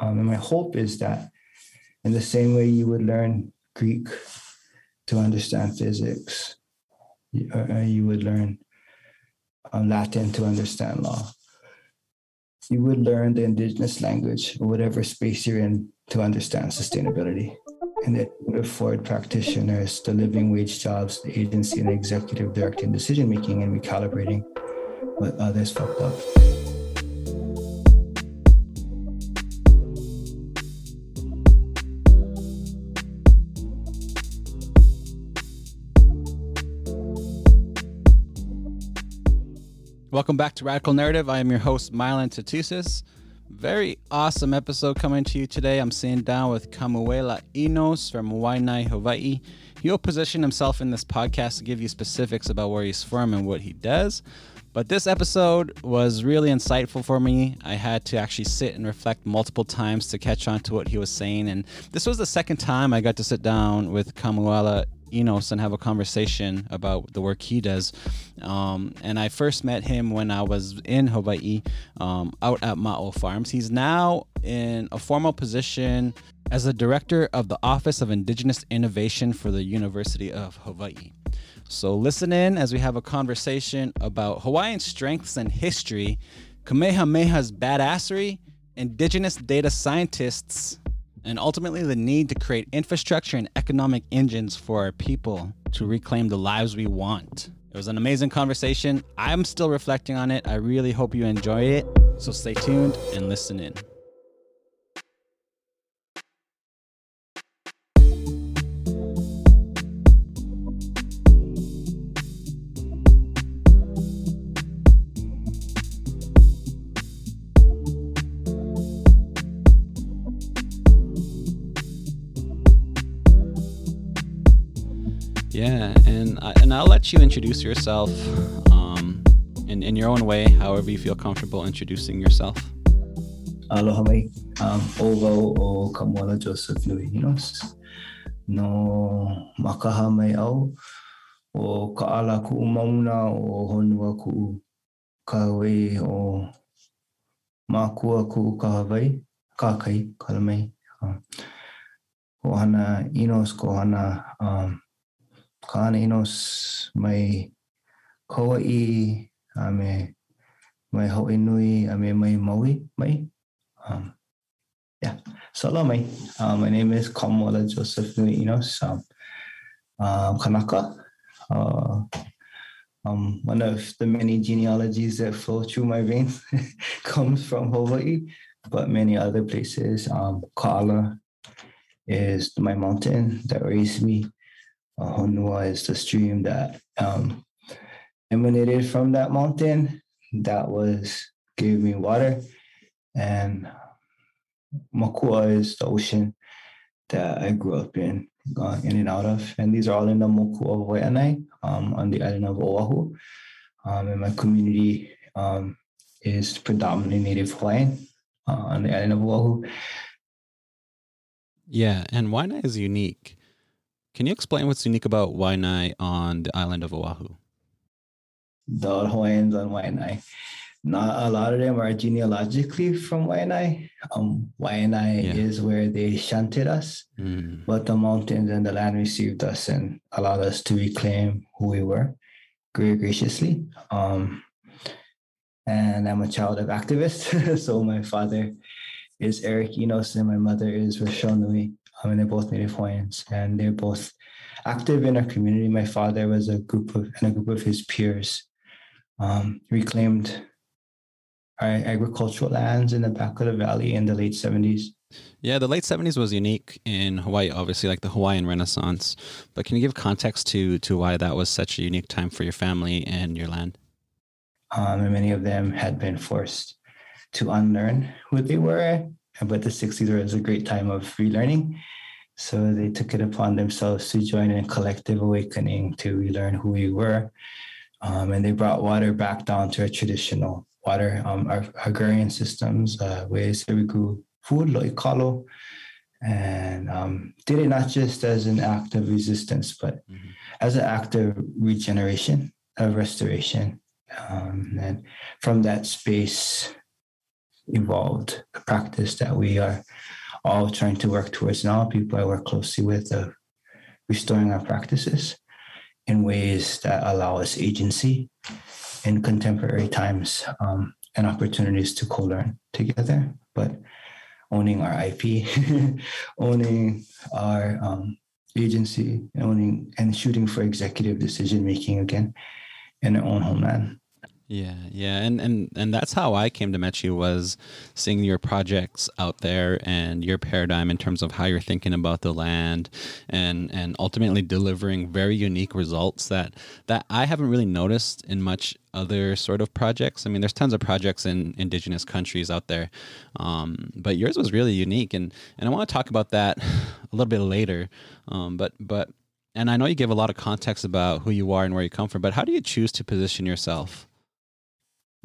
Um, and my hope is that in the same way you would learn Greek to understand physics, you, uh, you would learn um, Latin to understand law. You would learn the indigenous language or whatever space you're in to understand sustainability. And it would afford practitioners the living wage jobs, the agency and executive directing decision making and recalibrating what others fucked up. Welcome back to Radical Narrative. I am your host, Mylan Tootoosis. Very awesome episode coming to you today. I'm sitting down with Kamuela Enos from Waianae, Hawaii. He'll position himself in this podcast to give you specifics about where he's from and what he does. But this episode was really insightful for me. I had to actually sit and reflect multiple times to catch on to what he was saying. And this was the second time I got to sit down with Kamuela Enos and have a conversation about the work he does. Um, and I first met him when I was in Hawaii um, out at Ma'o Farms. He's now in a formal position as the director of the Office of Indigenous Innovation for the University of Hawaii. So listen in as we have a conversation about Hawaiian strengths and history, Kamehameha's badassery, indigenous data scientists, and ultimately the need to create infrastructure and economic engines for our people to reclaim the lives we want. It was an amazing conversation. I'm still reflecting on it. I really hope you enjoy it. So stay tuned and listen in. Yeah, and I, and I'll let you introduce yourself um, in in your own way, however you feel comfortable introducing yourself. Aloha mai. Um, ovo o Kamuela Joseph Nui Enos. No makaha mai au o kaala ku mauna o honua ku kawe o makua ku kahawai, kakai, kalamai. Um, ko hana inos, ko hana um, Kana inos mai Kauai a me mai Hawaii nui a me mai Maui mai. Um, yeah, mai. Uh, my name is Kamuela Joseph Nui Enos. Um, uh, Kanaka. Uh, um, one of the many genealogies that flow through my veins comes from Hawaii, but many other places. Um, is my mountain that raised me Honua is the stream that um, emanated from that mountain that was gave me water, and Makua is the ocean that I grew up in, uh, in and out of, and these are all in the Makua of Waianae um, on the island of Oahu, um, and my community um, is predominantly Native Hawaiian uh, on the island of Oahu. Yeah, and Waianae is unique can you explain what's unique about Waianae on the island of Oahu? The Hawaiians on Waianae. Not a lot of them are genealogically from Waianae. Um, Waianae yeah. is where they shunted us, mm. but the mountains and the land received us and allowed us to reclaim who we were very graciously. Um, and I'm a child of activists. so my father is Eric Enos and my mother is Rochelle Nui. Um, and they're both Native Hawaiians, and they're both active in our community. My father was a group of and a group of his peers um, reclaimed our agricultural lands in the back of the valley in the late 70s. Yeah, the late 70s was unique in Hawaii, obviously, like the Hawaiian Renaissance. But can you give context to to why that was such a unique time for your family and your land? Um, and many of them had been forced to unlearn who they were but the 60s was a great time of relearning. So they took it upon themselves to join in a collective awakening to relearn who we were. Um, and they brought water back down to a traditional water, um, our agrarian systems, uh, ways that we grew food, like kalo, and um, did it not just as an act of resistance, but mm-hmm. as an act of regeneration, of restoration. Um, and from that space, evolved a practice that we are all trying to work towards now. People I work closely with of restoring our practices in ways that allow us agency in contemporary times um, and opportunities to co-learn together. But owning our IP, owning our um, agency, owning and shooting for executive decision making again in our own homeland. Yeah, yeah, and and and that's how I came to met you was seeing your projects out there and your paradigm in terms of how you're thinking about the land, and and ultimately delivering very unique results that that I haven't really noticed in much other sort of projects. I mean, there's tons of projects in indigenous countries out there, um, but yours was really unique, and and I want to talk about that a little bit later. Um, but but and I know you give a lot of context about who you are and where you come from, but how do you choose to position yourself?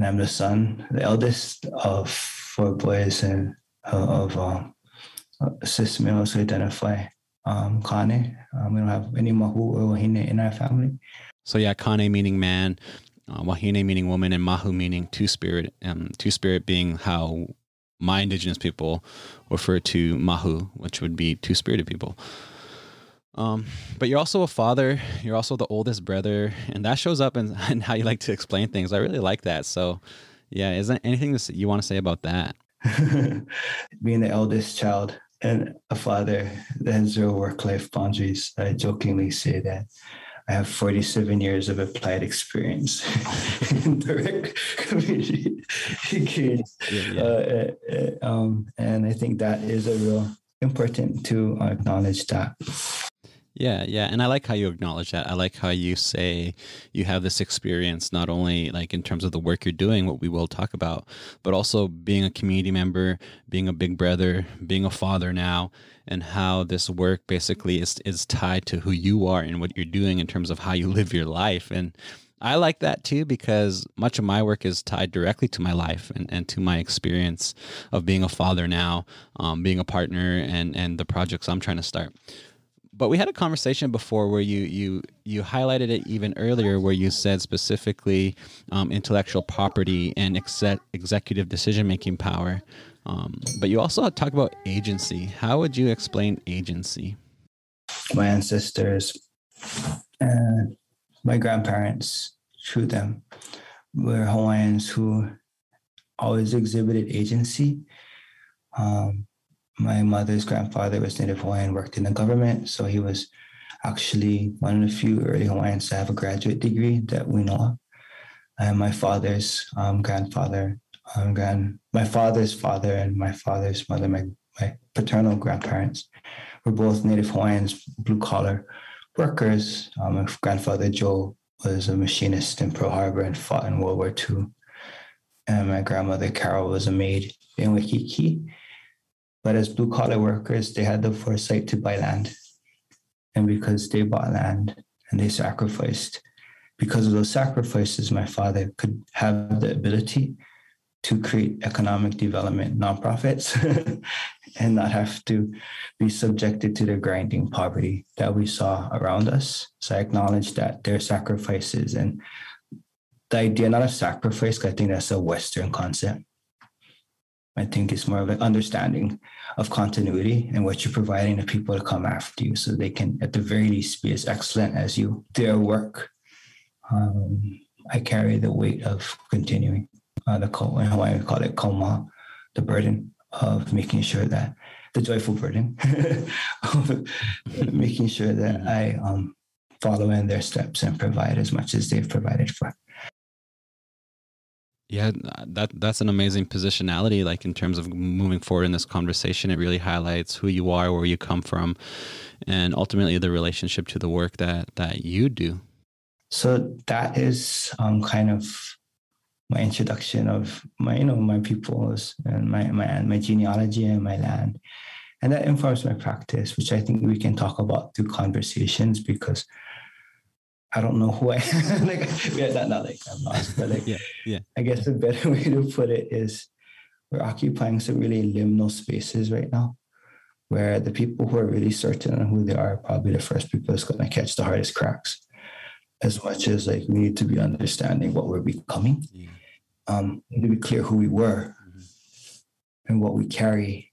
And I'm the son, the eldest of four boys and uh, of um, cis males who identify um, Kane. Um, we don't have any Mahu or Wahine in our family. So yeah, Kane meaning man, uh, Wahine meaning woman, and Mahu meaning two spirit. Um, two spirit being how my indigenous people refer to Mahu, which would be two spirited people. Um, but you're also a father. You're also the oldest brother, and that shows up in, in how you like to explain things. I really like that. So, yeah, is there anything you want to say about that? Being the eldest child and a father that has zero work-life boundaries, I jokingly say that I have 47 years of applied experience in direct community engagement. Yeah, yeah. Uh, uh, uh, um, and I think that is a real important to acknowledge that. Yeah, yeah, and I like how you acknowledge that. I like how you say you have this experience not only like in terms of the work you're doing, what we will talk about, but also being a community member, being a big brother, being a father now, and how this work basically is is tied to who you are and what you're doing in terms of how you live your life. And I like that too because much of my work is tied directly to my life and, and to my experience of being a father now, um, being a partner, and and the projects I'm trying to start but we had a conversation before where you you you highlighted it even earlier where you said specifically um, intellectual property and executive decision making power. Um, but you also talk about agency. How would you explain agency? My ancestors and my grandparents through them were hawaiians who always exhibited agency. Um, my mother's grandfather was Native Hawaiian, worked in the government. So he was actually one of the few early Hawaiians to have a graduate degree that we know of. And my father's um, grandfather, um, grand, my father's father and my father's mother, my, my paternal grandparents were both Native Hawaiians, blue collar workers. Um, my grandfather Joe was a machinist in Pearl Harbor and fought in World War II. And my grandmother Carol was a maid in Waikiki but as blue collar workers, they had the foresight to buy land. And because they bought land and they sacrificed, because of those sacrifices, my father could have the ability to create economic development nonprofits and not have to be subjected to the grinding poverty that we saw around us. So I acknowledge that their sacrifices and the idea not of sacrifice, I think that's a Western concept. I think it's more of an understanding of continuity and what you're providing to people to come after you so they can, at the very least, be as excellent as you. Their work, um, I carry the weight of continuing. Uh, the in Hawaii, we call it koma, the burden of making sure that the joyful burden of making sure that I um, follow in their steps and provide as much as they've provided for. Yeah, that that's an amazing positionality. Like in terms of moving forward in this conversation, it really highlights who you are, where you come from, and ultimately the relationship to the work that that you do. So that is um, kind of my introduction of my you know my peoples and my my my genealogy and my land, and that informs my practice, which I think we can talk about through conversations because I don't know who I am. like, yeah, not, not like I'm lost, but like, yeah, yeah. I guess a better way to put it is we're occupying some really liminal spaces right now where the people who are really certain on who they are are probably the first people that's going to catch the hardest cracks as much as like we need to be understanding what we're becoming. Yeah. Um, we need to be clear who we were. Mm-hmm. and what we carry,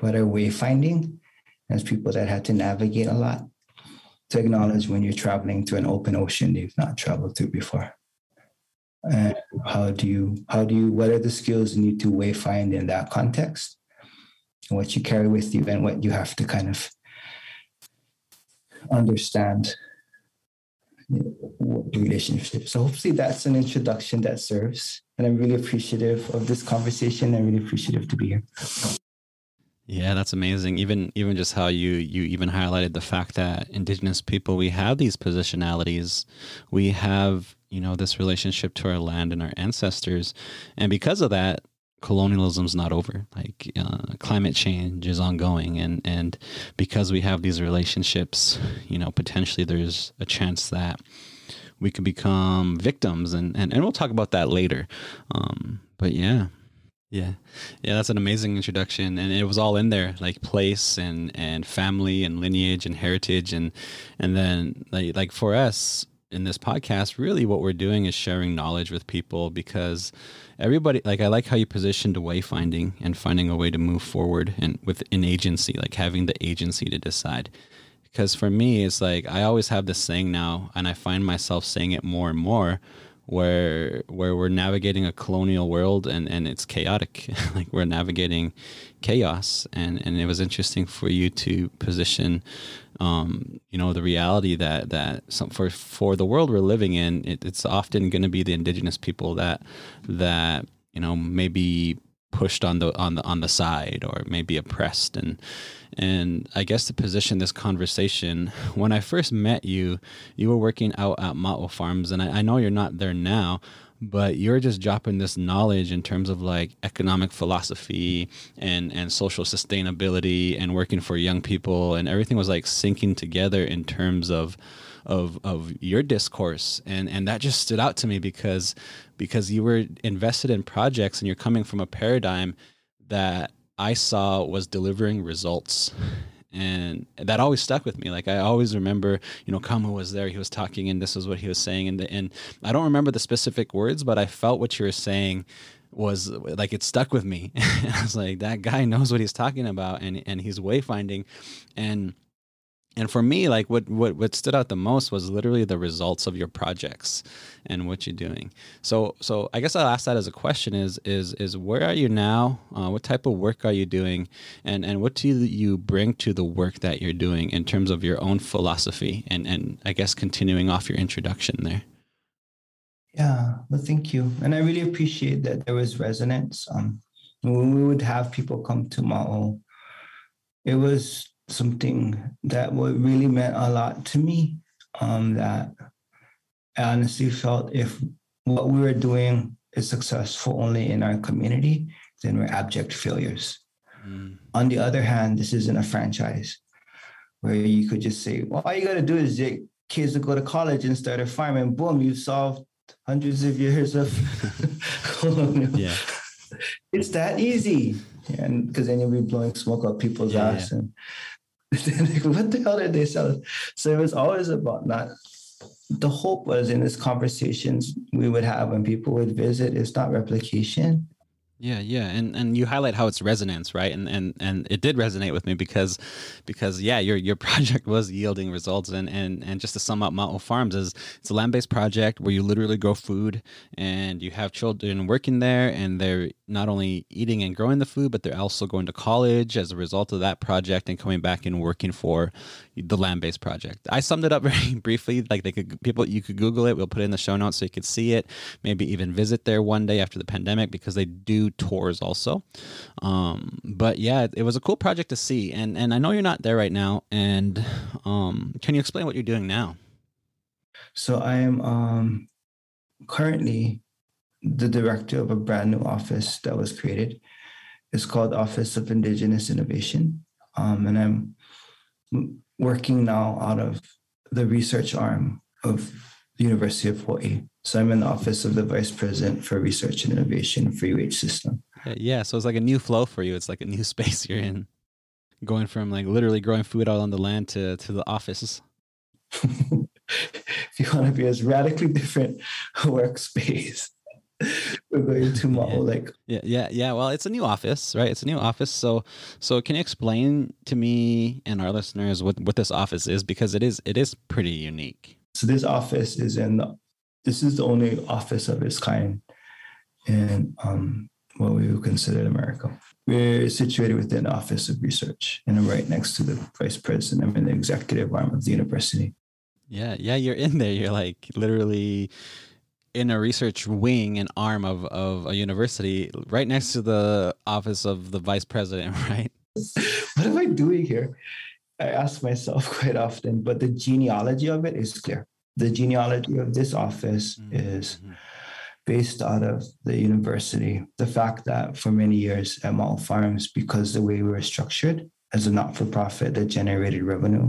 what are wayfinding as people that had to navigate a lot to acknowledge when you're traveling to an open ocean you've not traveled to before. And how do you, how do you, what are the skills you need to wayfind in that context? And what you carry with you and what you have to kind of understand relationship. So hopefully that's an introduction that serves. And I'm really appreciative of this conversation. I'm really appreciative to be here. Yeah, that's amazing. Even even just how you you even highlighted the fact that indigenous people we have these positionalities, we have you know this relationship to our land and our ancestors, and because of that, colonialism's not over. Like uh, climate change is ongoing, and and because we have these relationships, you know, potentially there's a chance that we could become victims, and and, and we'll talk about that later. Um, but yeah, yeah, yeah, that's an amazing introduction, and it was all in there, like place and and family and lineage and heritage, and and then like like for us in this podcast, really what we're doing is sharing knowledge with people because everybody like I like how you positioned wayfinding and finding a way to move forward and with an agency, like having the agency to decide. Because for me, it's like I always have this saying now, and I find myself saying it more and more where where we're navigating a colonial world and, and it's chaotic. Like we're navigating chaos and, and it was interesting for you to position um, you know the reality that that some, for for the world we're living in it, it's often going to be the indigenous people that that you know maybe pushed on the on the on the side or maybe oppressed. And and I guess to position this conversation, when I first met you, you were working out at Ma'o Farms, and I, I know you're not there now, but you're just dropping this knowledge in terms of like economic philosophy and and social sustainability and working for young people and everything was like syncing together in terms of of of your discourse. And and that just stood out to me because because you were invested in projects and you're coming from a paradigm that I saw was delivering results and that always stuck with me. Like I always remember, you know, Kamu was there, he was talking, and this is what he was saying, and and I don't remember the specific words, but I felt what you were saying was like it stuck with me. I was like, that guy knows what he's talking about, and and he's wayfinding, and and for me like what, what what stood out the most was literally the results of your projects and what you're doing. So so i guess i'll ask that as a question is is is where are you now? Uh, what type of work are you doing? And and what do you bring to the work that you're doing in terms of your own philosophy and and i guess continuing off your introduction there? Yeah well thank you. And i really appreciate that there was resonance. Um when we would have people come to ma'o it was something that would really meant a lot to me. Um, that I honestly felt if what we were doing is successful only in our community, then we're abject failures. Mm. On the other hand, this isn't a franchise where you could just say, well, all you got to do is get kids to go to college and start a farm, and boom, you've solved hundreds of years of colonial. Yeah. It's that easy. And because then you'll be blowing smoke up people's yeah, ass. Yeah. And what the hell did they sell? So it was always about not. The hope was in these conversations we would have when people would visit. It's not replication. Yeah, yeah, and and you highlight how it's resonance, right? And and and it did resonate with me because because yeah, your your project was yielding results, and and and just to sum up, Ma'o Farms is it's a land based project where you literally grow food, and you have children working there, and they're not only eating and growing the food, but they're also going to college as a result of that project and coming back and working for the land based project. I summed it up very briefly, like they could people you could Google it. We'll put it in the show notes so you could see it. Maybe even visit there one day after the pandemic because they do tours also. Um, but yeah, it, it, was a cool project to see. And and I know you're not there right now. And um, can you explain what you're doing now? So I am um, currently the director of a brand new office that was created. It's called Office of Indigenous Innovation. Um, and I'm working now out of the research arm of the University of Hawaii. So I'm in the office of the vice president for research and innovation for UH system. Yeah, so it's like a new flow for you. It's like a new space you're in, going from like literally growing food out on the land to to the office. if you want to be as radically different workspace, we're going to Ma'o. Yeah. Like, Yeah, yeah, yeah. Well, it's a new office, right? It's a new office. So, so can you explain to me and our listeners what what this office is because it is it is pretty unique. so this office is in the, this is the only office of its kind in um, what we would consider America. We're situated within the Office of Research, and I'm right next to the vice president. I'm in the executive arm of the university. Yeah, yeah. You're in there. You're like literally in a research wing and arm of of a university, right next to the office of the vice president, right? what am I doing here? I ask myself quite often, but the genealogy of it is clear. The genealogy of this office is Mhm. based out of the university. The fact that for many years at Ma'o Farms, because the way we were structured as a not for profit that generated revenue,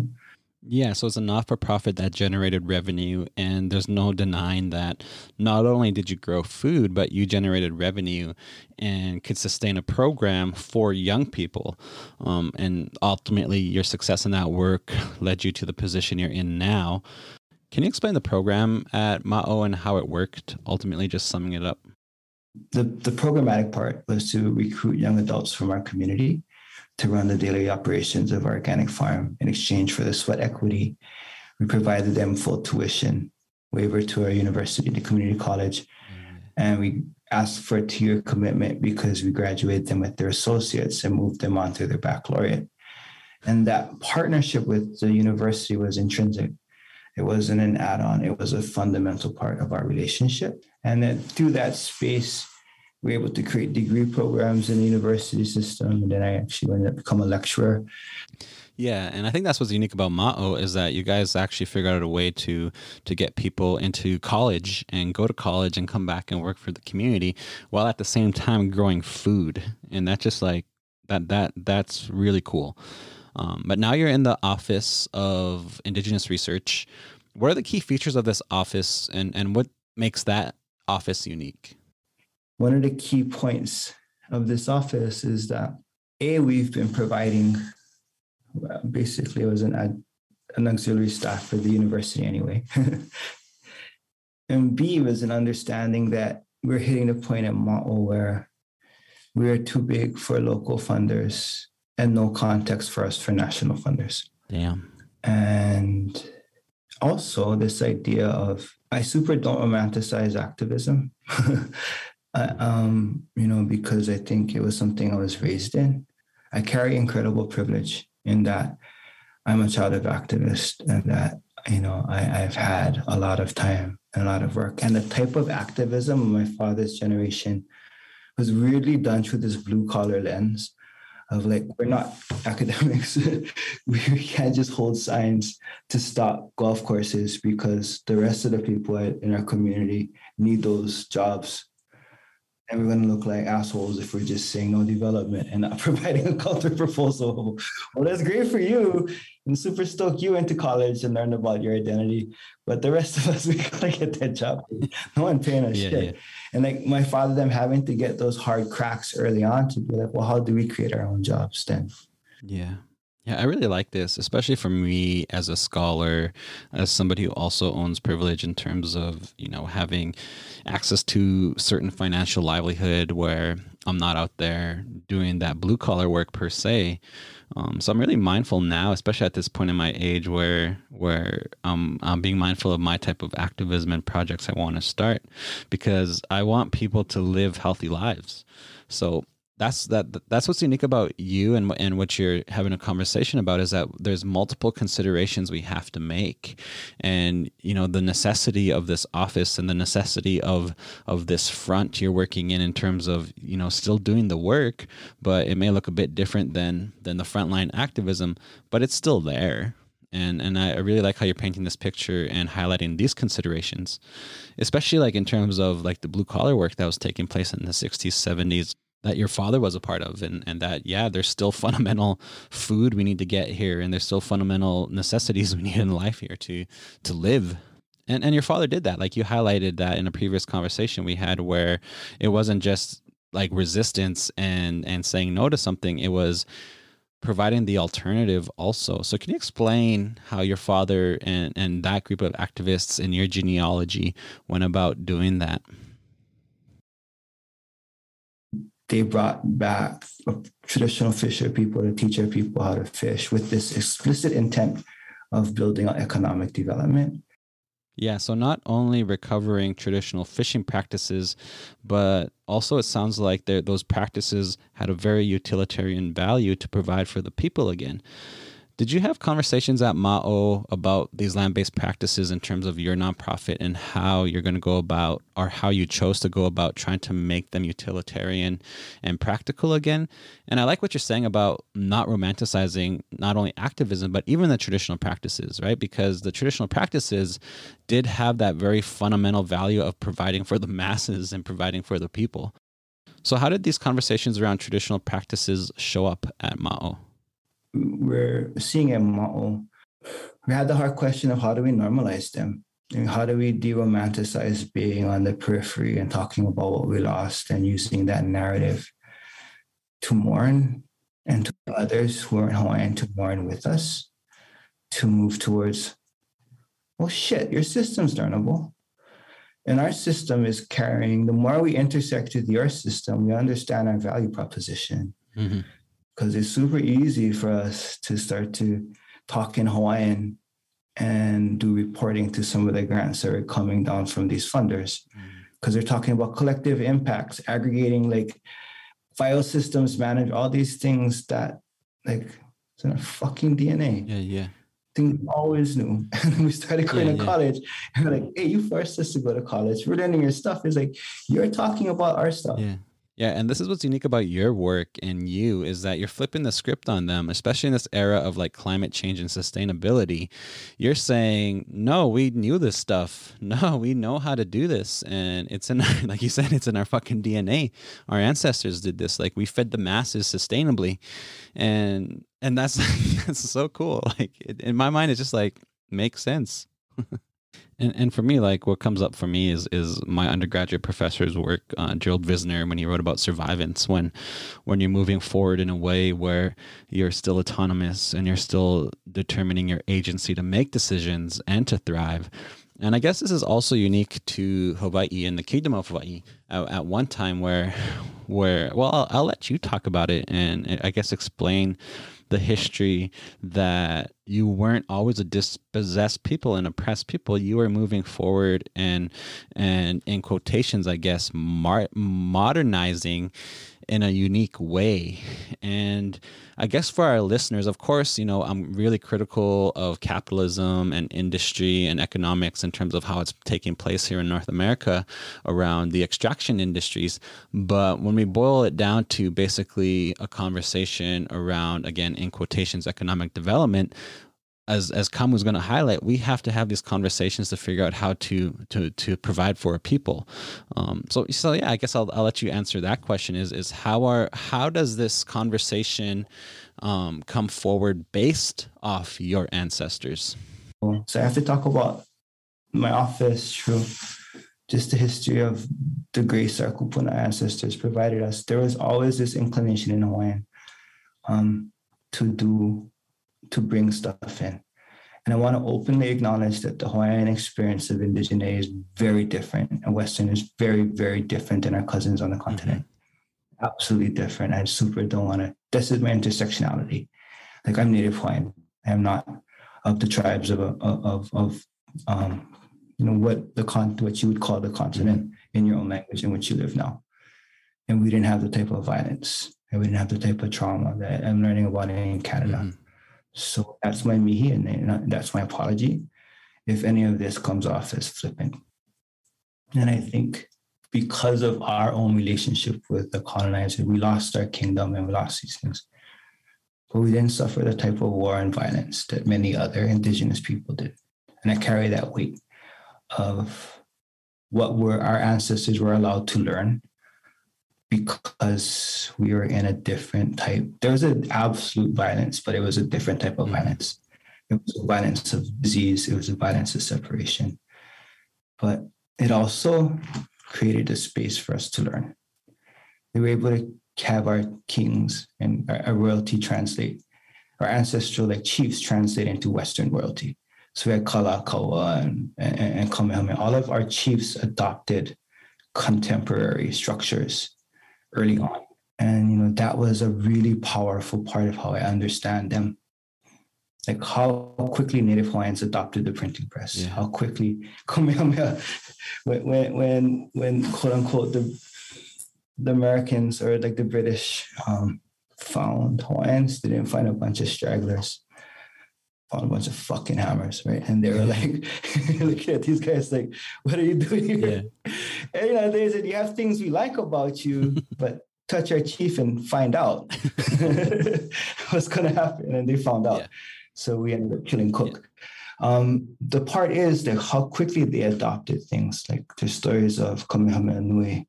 Yeah, so it's a not for profit that generated revenue, and there's no denying that not only did you grow food, but you generated revenue and could sustain a program for young people. Um, and ultimately, your success in that work led you to the position you're in now. Can you explain the program at Ma'o and how it worked, ultimately, just summing it up? the, the programmatic part was to recruit young adults from our community to run the daily operations of our organic farm in exchange for the sweat equity. We provided them full tuition waiver to our university, the community college, mm. and we asked for a two-year commitment because we graduated them with their associates and moved them on to their baccalaureate. And that partnership with the university was intrinsic. It wasn't an add-on, it was a fundamental part of our relationship. And then through that space, were able to create degree programs in the university system. And then I actually ended up become a lecturer. Yeah, and I think that's what's unique about Ma'o is that you guys actually figured out a way to to get people into college and go to college and come back and work for the community while at the same time growing food, and that's just like that that that's really cool. Um, but now you're in the office of Indigenous Research. What are the key features of this office, and and what makes that office unique? One of the key points of this office is that A, we've been providing well, basically, it was an, ad, an auxiliary staff for the university anyway. and B was an understanding that we're hitting the point at Ma'o where we are too big for local funders and no context for us for national funders. Damn. And also this idea of I super don't romanticize activism. I, um, you know, because I think it was something I was raised in. I carry incredible privilege in that I'm a child of activist and that, you know, I, I've had a lot of time and a lot of work. And the type of activism of my father's generation was weirdly done through this blue collar lens of like we're not academics we can't just hold signs to stop golf courses because the rest of the people in our community need those jobs and we're going to look like assholes if we're just saying no development and not providing a culture proposal. Well that's great for you. And super stoked you went to college and learned about your identity but the rest of us we gotta get that job. No one paying us Yeah, shit. yeah. and like my father them having to get those hard cracks early on to be like well how do we create our own jobs then? Yeah. Yeah, I really like this, especially for me as a scholar, as somebody who also owns privilege in terms of, you know, having access to certain financial livelihood where I'm not out there doing that blue collar work per se. Um, so I'm really mindful now, especially at this point in my age where where um, I'm being mindful of my type of activism and projects I want to start because I want people to live healthy lives. So that's that that's what's unique about you and and what you're having a conversation about is that there's multiple considerations we have to make. And you know the necessity of this office and the necessity of of this front you're working in in terms of you know still doing the work but it may look a bit different than than the frontline activism but it's still there. And and I really like how you're painting this picture and highlighting these considerations, especially like in terms of like the blue collar work that was taking place in the 60s, 70s that your father was a part of and, and that yeah there's still fundamental food we need to get here and there's still fundamental necessities we need in life here to to live. And and your father did that. Like you highlighted that in a previous conversation we had where it wasn't just like resistance and and saying no to something. It was providing the alternative also. So can you explain how your father and and that group of activists in your genealogy went about doing that they brought back traditional fisher people to teach our people how to fish with this explicit intent of building on economic development. Yeah, so not only recovering traditional fishing practices, but also it sounds like those practices had a very utilitarian value to provide for the people again. Did you have conversations at Ma'o about these land based practices in terms of your nonprofit and how you're going to go about, or how you chose to go about trying to make them utilitarian and practical again? And I like what you're saying about not romanticizing not only activism, but even the traditional practices, right? Because the traditional practices did have that very fundamental value of providing for the masses and providing for the people. So, how did these conversations around traditional practices show up at Ma'o? We're seeing a model. We had the hard question of how do we normalize them? And how do we de-romanticize being on the periphery and talking about what we lost and using that narrative to mourn and to others who are in Hawaiian to mourn with us, to move towards, well, shit, your system's learnable. And our system is carrying, the more we intersect with your system, we understand our value proposition. Mm-hmm because it's super easy for us to start to talk in Hawaiian and do reporting to some of the grants that are coming down from these funders because mm. they're talking about collective impacts, aggregating like file systems, manage all these things that like it's in our fucking DNA. Yeah, yeah. Things always knew. And we started going yeah, to yeah. college and we're like, hey, you forced us to go to college. We're learning your stuff. It's like you're talking about our stuff. Yeah. Yeah, and this is what's unique about your work and you is that you're flipping the script on them, especially in this era of like climate change and sustainability. You're saying, "No, we knew this stuff. No, we know how to do this." And it's in our, like you said, it's in our fucking DNA. Our ancestors did this. Like we fed the masses sustainably. And and that's that's so cool. Like it, in my mind it's just like makes sense. And, and for me, like what comes up for me is is my undergraduate professor's work, uh, Gerald Vizenor, when he wrote about survivance, when when you're moving forward in a way where you're still autonomous and you're still determining your agency to make decisions and to thrive. And I guess this is also unique to Hawaii and the Kingdom of Hawaii. At, at one time, where where well, I'll, I'll let you talk about it and I guess explain the history that you weren't always a dispossessed people and oppressed people. You were moving forward and and in quotations, I guess, mar- modernizing in a unique way. And I guess for our listeners, of course, you know, I'm really critical of capitalism and industry and economics in terms of how it's taking place here in North America around the extraction industries. But when we boil it down to basically a conversation around, again, in quotations, economic development, as as Kam was going to highlight, we have to have these conversations to figure out how to to to provide for people. Um, so so yeah, I guess I'll I'll let you answer that question. Is is how are how does this conversation um, come forward based off your ancestors? So I have to talk about my office through just the history of the grace our kupuna ancestors provided us. There was always this inclination in Hawaiian um, to do to bring stuff in. And I want to openly acknowledge that the Hawaiian experience of indigeneity is very different, and Western is very, very different than our cousins on the continent. Mm-hmm. Absolutely different. I super don't want to. This is my intersectionality. Like I'm Native Hawaiian. I am not of the tribes of of of um, you know what the con what you would call the continent mm-hmm. in your own language in which you live now. And we didn't have the type of violence, and we didn't have the type of trauma that I'm learning about in Canada. Mm-hmm so that's my mihi, and that's my apology if any of this comes off as flippant. And I think because of our own relationship with the colonizer, we lost our kingdom and we lost these things. But we didn't suffer the type of war and violence that many other indigenous people did. And I carry that weight of what were our ancestors were allowed to learn because we were in a different type. There was an absolute violence, but it was a different type of mm-hmm. violence. It was a violence of disease. It was a violence of separation. But it also created a space for us to learn. We were able to have our kings and our, royalty translate, our ancestral like chiefs translate into Western royalty. So we had Kalakaua and, and, and Kamehameha. All of our chiefs adopted contemporary structures early on. And you know, that was a really powerful part of how I understand them. Like how quickly Native Hawaiians adopted the printing press, Yeah. how quickly Kamehameha, when when when when quote unquote the the Americans or like the British um, found Hawaiians, they didn't find a bunch of stragglers, found a bunch of fucking hammers, right? And they were like looking at these guys like, what are you doing here? And you know, they said, you have things we like about you, but touch our chief and find out what's gonna happen. And they found out. Yeah. So we ended up killing Cook. Um, the part is that how quickly they adopted things, like the stories of Kamehameha Nui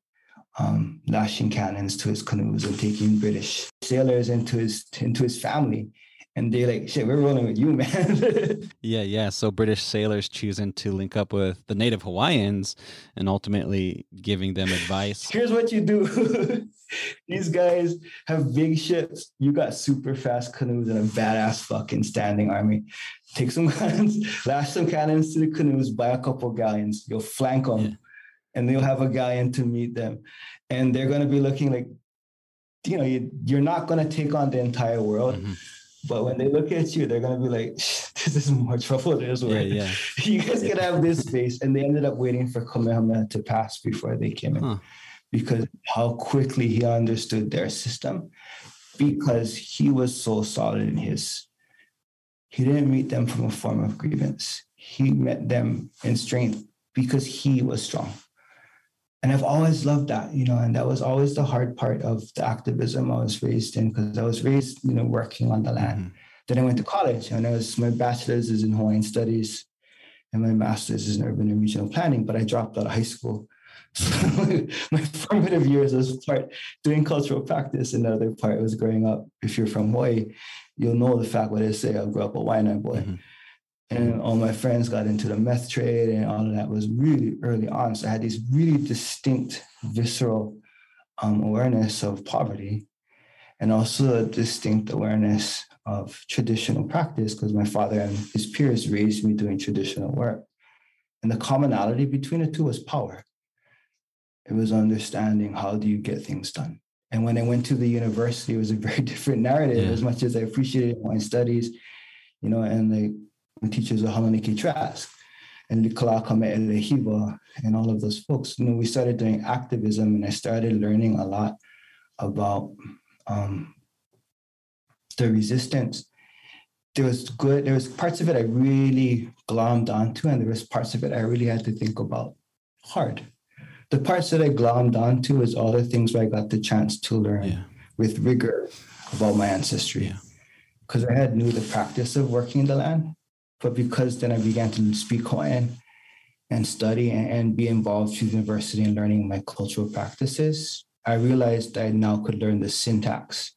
um, lashing cannons to his canoes and taking British sailors into his into his family. And they're like, shit, we're rolling with you, man. Yeah, yeah. So British sailors choosing to link up with the native Hawaiians and ultimately giving them advice. Here's what you do. These guys have big ships. You got super fast canoes and a badass fucking standing army. Take some guns, lash some cannons to the canoes, buy a couple galleons. You'll flank them, Yeah. and they'll have a galleon to meet them. And they're going to be looking like, you know, you, you're not going to take on the entire world. Mhm. But when they look at you, they're going to be like, this is more trouble than it's worth. yeah. you guys can have this space. And they ended up waiting for Kamehameha to pass before they came in Huh. because how quickly he understood their system because he was so solid in his. He didn't meet them from a form of grievance. He met them in strength because he was strong. And I've always loved that, you know, and that was always the hard part of the activism I was raised in because I was raised, you know, working on the land. Mhm. Then I went to college and I was my bachelor's is in Hawaiian studies and my master's is in urban and regional planning, but I dropped out of high school. So my formative years was part doing cultural practice and the other part was growing up. If you're from Hawaii, you'll know the fact what I say. I grew up a Waianae boy. Mhm. And all my friends got into the meth trade and all of that was really early on. So I had this really distinct visceral um, awareness of poverty and also a distinct awareness of traditional practice because my father and his peers raised me doing traditional work. And the commonality between the two was power. It was understanding how do you get things done. And when I went to the university, it was a very different narrative. Yeah. As much as I appreciated my studies, you know, and the, my teachers of Haunani-Kay Trask and Kalakame Elehiva and all of those folks. You know, we started doing activism, and I started learning a lot about um, the resistance. There was good. There was parts of it I really glommed onto, and there was parts of it I really had to think about hard. The parts that I glommed onto is all the things where I got the chance to learn Yeah. with rigor about my ancestry. Yeah. Because I had knew the practice of working in the land, but because then I began to speak Hawaiian and study and, and be involved through university and learning my cultural practices, I realized I now could learn the syntax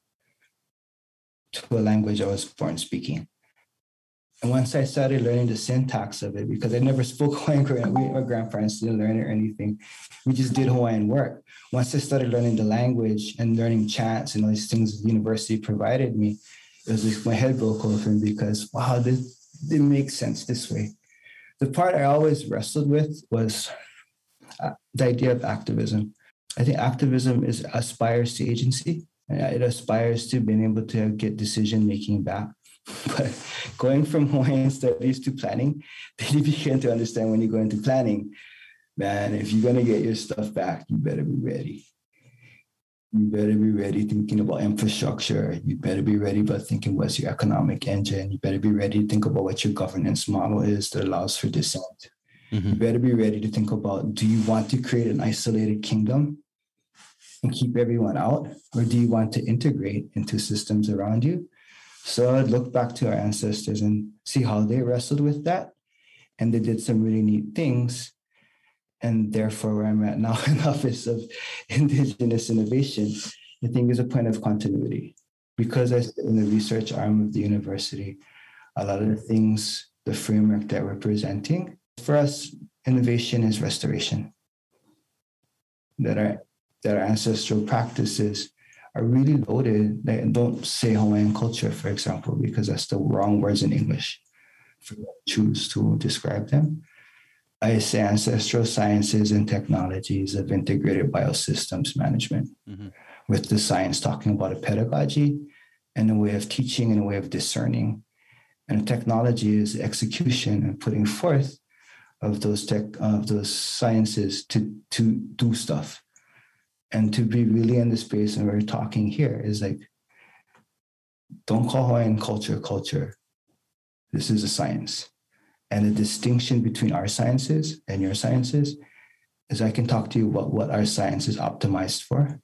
to a language I was born speaking. And once I started learning the syntax of it, because I never spoke Hawaiian, we, my grandparents didn't learn it or anything. We just did Hawaiian work. Once I started learning the language and learning chants and all these things the university provided me, it was like my head broke open because wow, this it makes sense this way. The part I always wrestled with was uh, the idea of activism. I think activism is aspires to agency. It aspires to being able to get decision making back. But going from Hawaiian studies to planning, then you begin to understand when you go into planning, man, if you're gonna get your stuff back, you better be ready. You better be ready thinking about infrastructure. You better be ready about thinking what's your economic engine. You better be ready to think about what your governance model is that allows for dissent. You Mhm. better be ready to think about do you want to create an isolated kingdom and keep everyone out, or do you want to integrate into systems around you? So I'd look back to our ancestors and see how they wrestled with that. And they did some really neat things. And therefore, where I'm at now in Office of Indigenous Innovation, I think is a point of continuity. Because I sit in the research arm of the university, a lot of the things, the framework that we're presenting, for us, innovation is restoration. That our that our ancestral practices are really loaded. They don't say Hawaiian culture, for example, because that's the wrong words in English. If choose to describe them. I say ancestral sciences and technologies of integrated biosystems management. Mhm. with the science talking about a pedagogy and a way of teaching and a way of discerning. And technology is execution and putting forth of those tech of those sciences to to do stuff. And to be really in the space and we're talking here is like don't call Hawaiian culture culture. This is a science. And the distinction between our sciences and your sciences is I can talk to you about what our science is optimized for.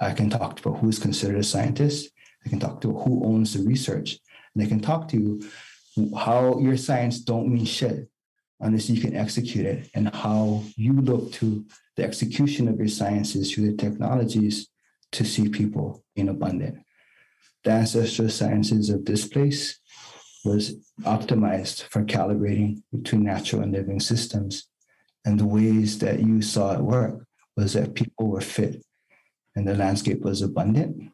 I can talk about who's considered a scientist. I can talk to who owns the research. And I can talk to you how your science don't mean shit unless you can execute it and how you look to the execution of your sciences through the technologies to see people in abundance. The ancestral sciences of this place was optimized for calibrating between natural and living systems. And the ways that you saw it work was that people were fit and the landscape was abundant.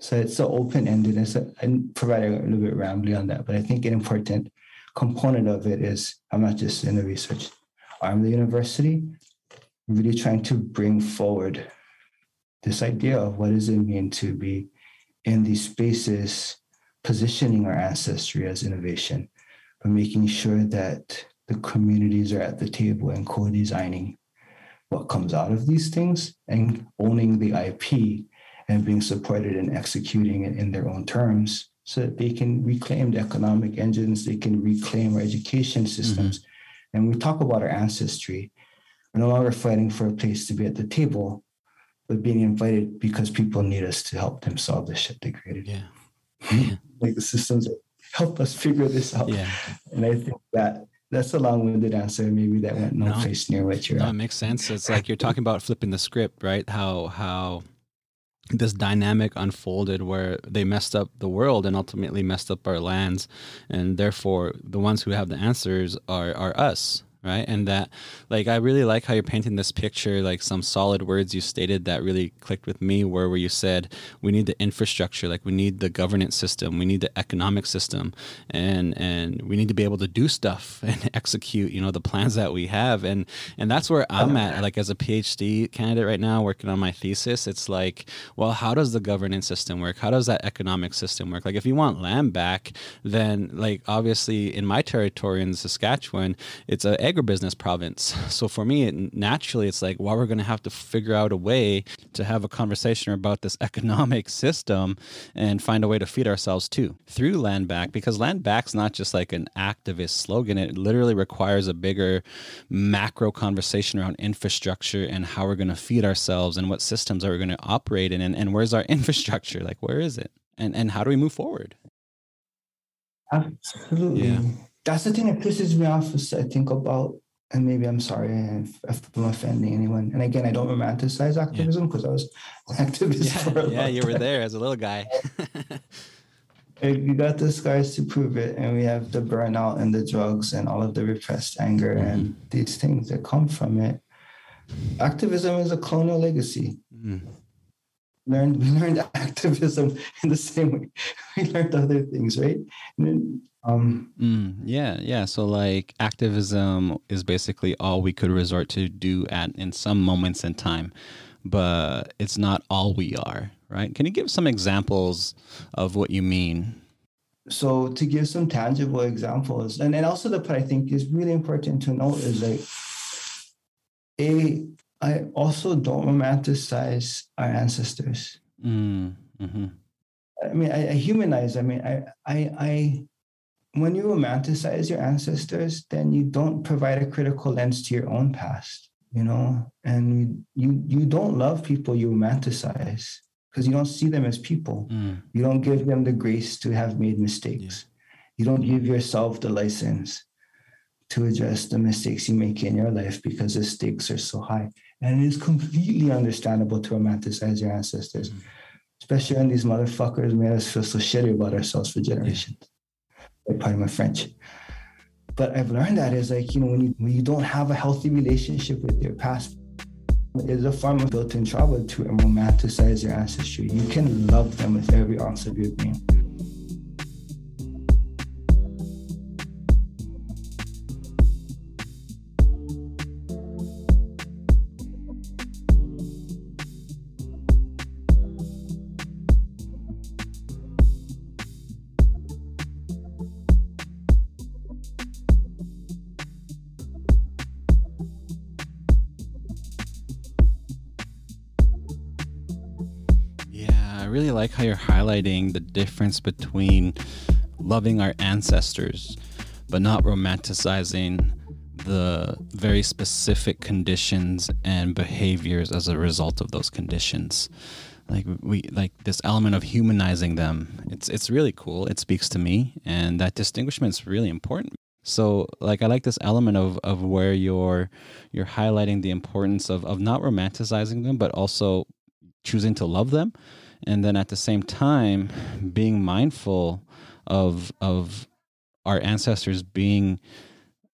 So it's so open-ended. I provided a little bit rambly on that, but I think an important component of it is I'm not just in the research arm of the university, really trying to bring forward this idea of what does it mean to be in these spaces positioning our ancestry as innovation, but making sure that the communities are at the table and co-designing what comes out of these things and owning the IP and being supported and executing it in their own terms so that they can reclaim the economic engines, they can reclaim our education systems. Mm-hmm. And we talk about our ancestry. We're no longer fighting for a place to be at the table, but being invited because people need us to help them solve the shit they created. Yeah. Yeah. like the systems that help us figure this out. Yeah. And I think that that's a long-winded answer. Maybe that went no, no place near what you're. No, at. it makes sense. It's like you're talking about flipping the script, right? How how this dynamic unfolded where they messed up the world and ultimately messed up our lands, and therefore the ones who have the answers are are us, right? And that like i really like how you're painting this picture like some solid words you stated that really clicked with me where where you said we need the infrastructure like we need the governance system we need the economic system and and we need to be able to do stuff and execute you know the plans that we have. And and that's where i'm at like as a phd candidate right now working on my thesis it's like well how does the governance system work? How does that economic system work? Like if you want land back then like obviously in my territory in saskatchewan it's a agribusiness province. So for me, it, naturally, it's like, well, we're going to have to figure out a way to have a conversation about this economic system and find a way to feed ourselves too through land back, because land back's not just like an activist slogan. It literally requires a bigger macro conversation around infrastructure and how we're going to feed ourselves and what systems are we going to operate in and, and where's our infrastructure? Like, where is it? And, and how do we move forward? Absolutely. Yeah that's the thing that pisses me off. Is I think about, and maybe I'm sorry if, if I'm offending anyone. And again, I don't romanticize activism because yeah. I was an activist yeah, for a yeah, you were there as a little guy. you got the scars to prove it, and we have the burnout and the drugs and all of the repressed anger mm-hmm. and these things that come from it. Activism is a colonial legacy. Mm-hmm learned we learned activism in the same way we learned other things right and um, mm, yeah, yeah. So like activism is basically all we could resort to do at in some moments in time, but it's not all we are, right? Can you give some examples of what you mean? So to give some tangible examples, and, and also the part I think is really important to note is like a I also don't romanticize our ancestors. Mm, mm-hmm. I mean, I, I humanize. I mean, I I I when you romanticize your ancestors, then you don't provide a critical lens to your own past, you know, and you you don't love people you romanticize because you don't see them as people. Mm. You don't give them the grace to have made mistakes. Yeah. You don't give yourself the license to address the mistakes you make in your life because the stakes are so high. And it is completely understandable to romanticize your ancestors, mm. especially when these motherfuckers made us feel so shitty about ourselves for generations. Yeah pardon my French. But I've learned that is like, you know, when you, when you don't have a healthy relationship with your past, it's a form of built-in trauma to romanticize your ancestry. You can love them with every ounce of your being. Highlighting the difference between loving our ancestors, but not romanticizing the very specific conditions and behaviors as a result of those conditions. Like we like this element of humanizing them it's it's really cool. It speaks to me and that distinguishment is really important. So like i like this element of of where you're you're highlighting the importance of of not romanticizing them but also choosing to love them and then at the same time being mindful of of our ancestors being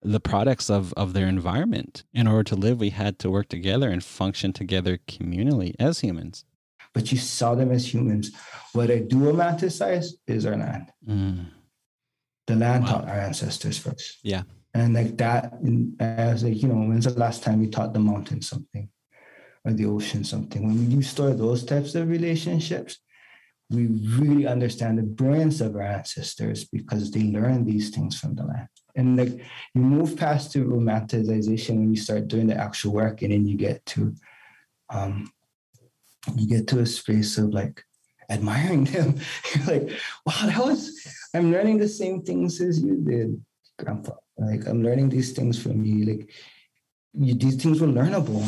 the products of, of their environment. In order to live, we had to work together and function together communally as humans. But you saw them as humans. What I do romanticize is our land. Mm. The land wow. taught our ancestors first. Yeah. And like that, I was like, you know, when's the last time we taught the mountain something or the ocean something? When you store those types of relationships, we really understand the brilliance of our ancestors because they learned these things from the land. And like you move past to romanticization when you start doing the actual work and then you get to um you get to a space of like admiring them. You're like wow that was i'm learning the same things as you did grandpa. Like i'm learning these things from you. Like you, these things were learnable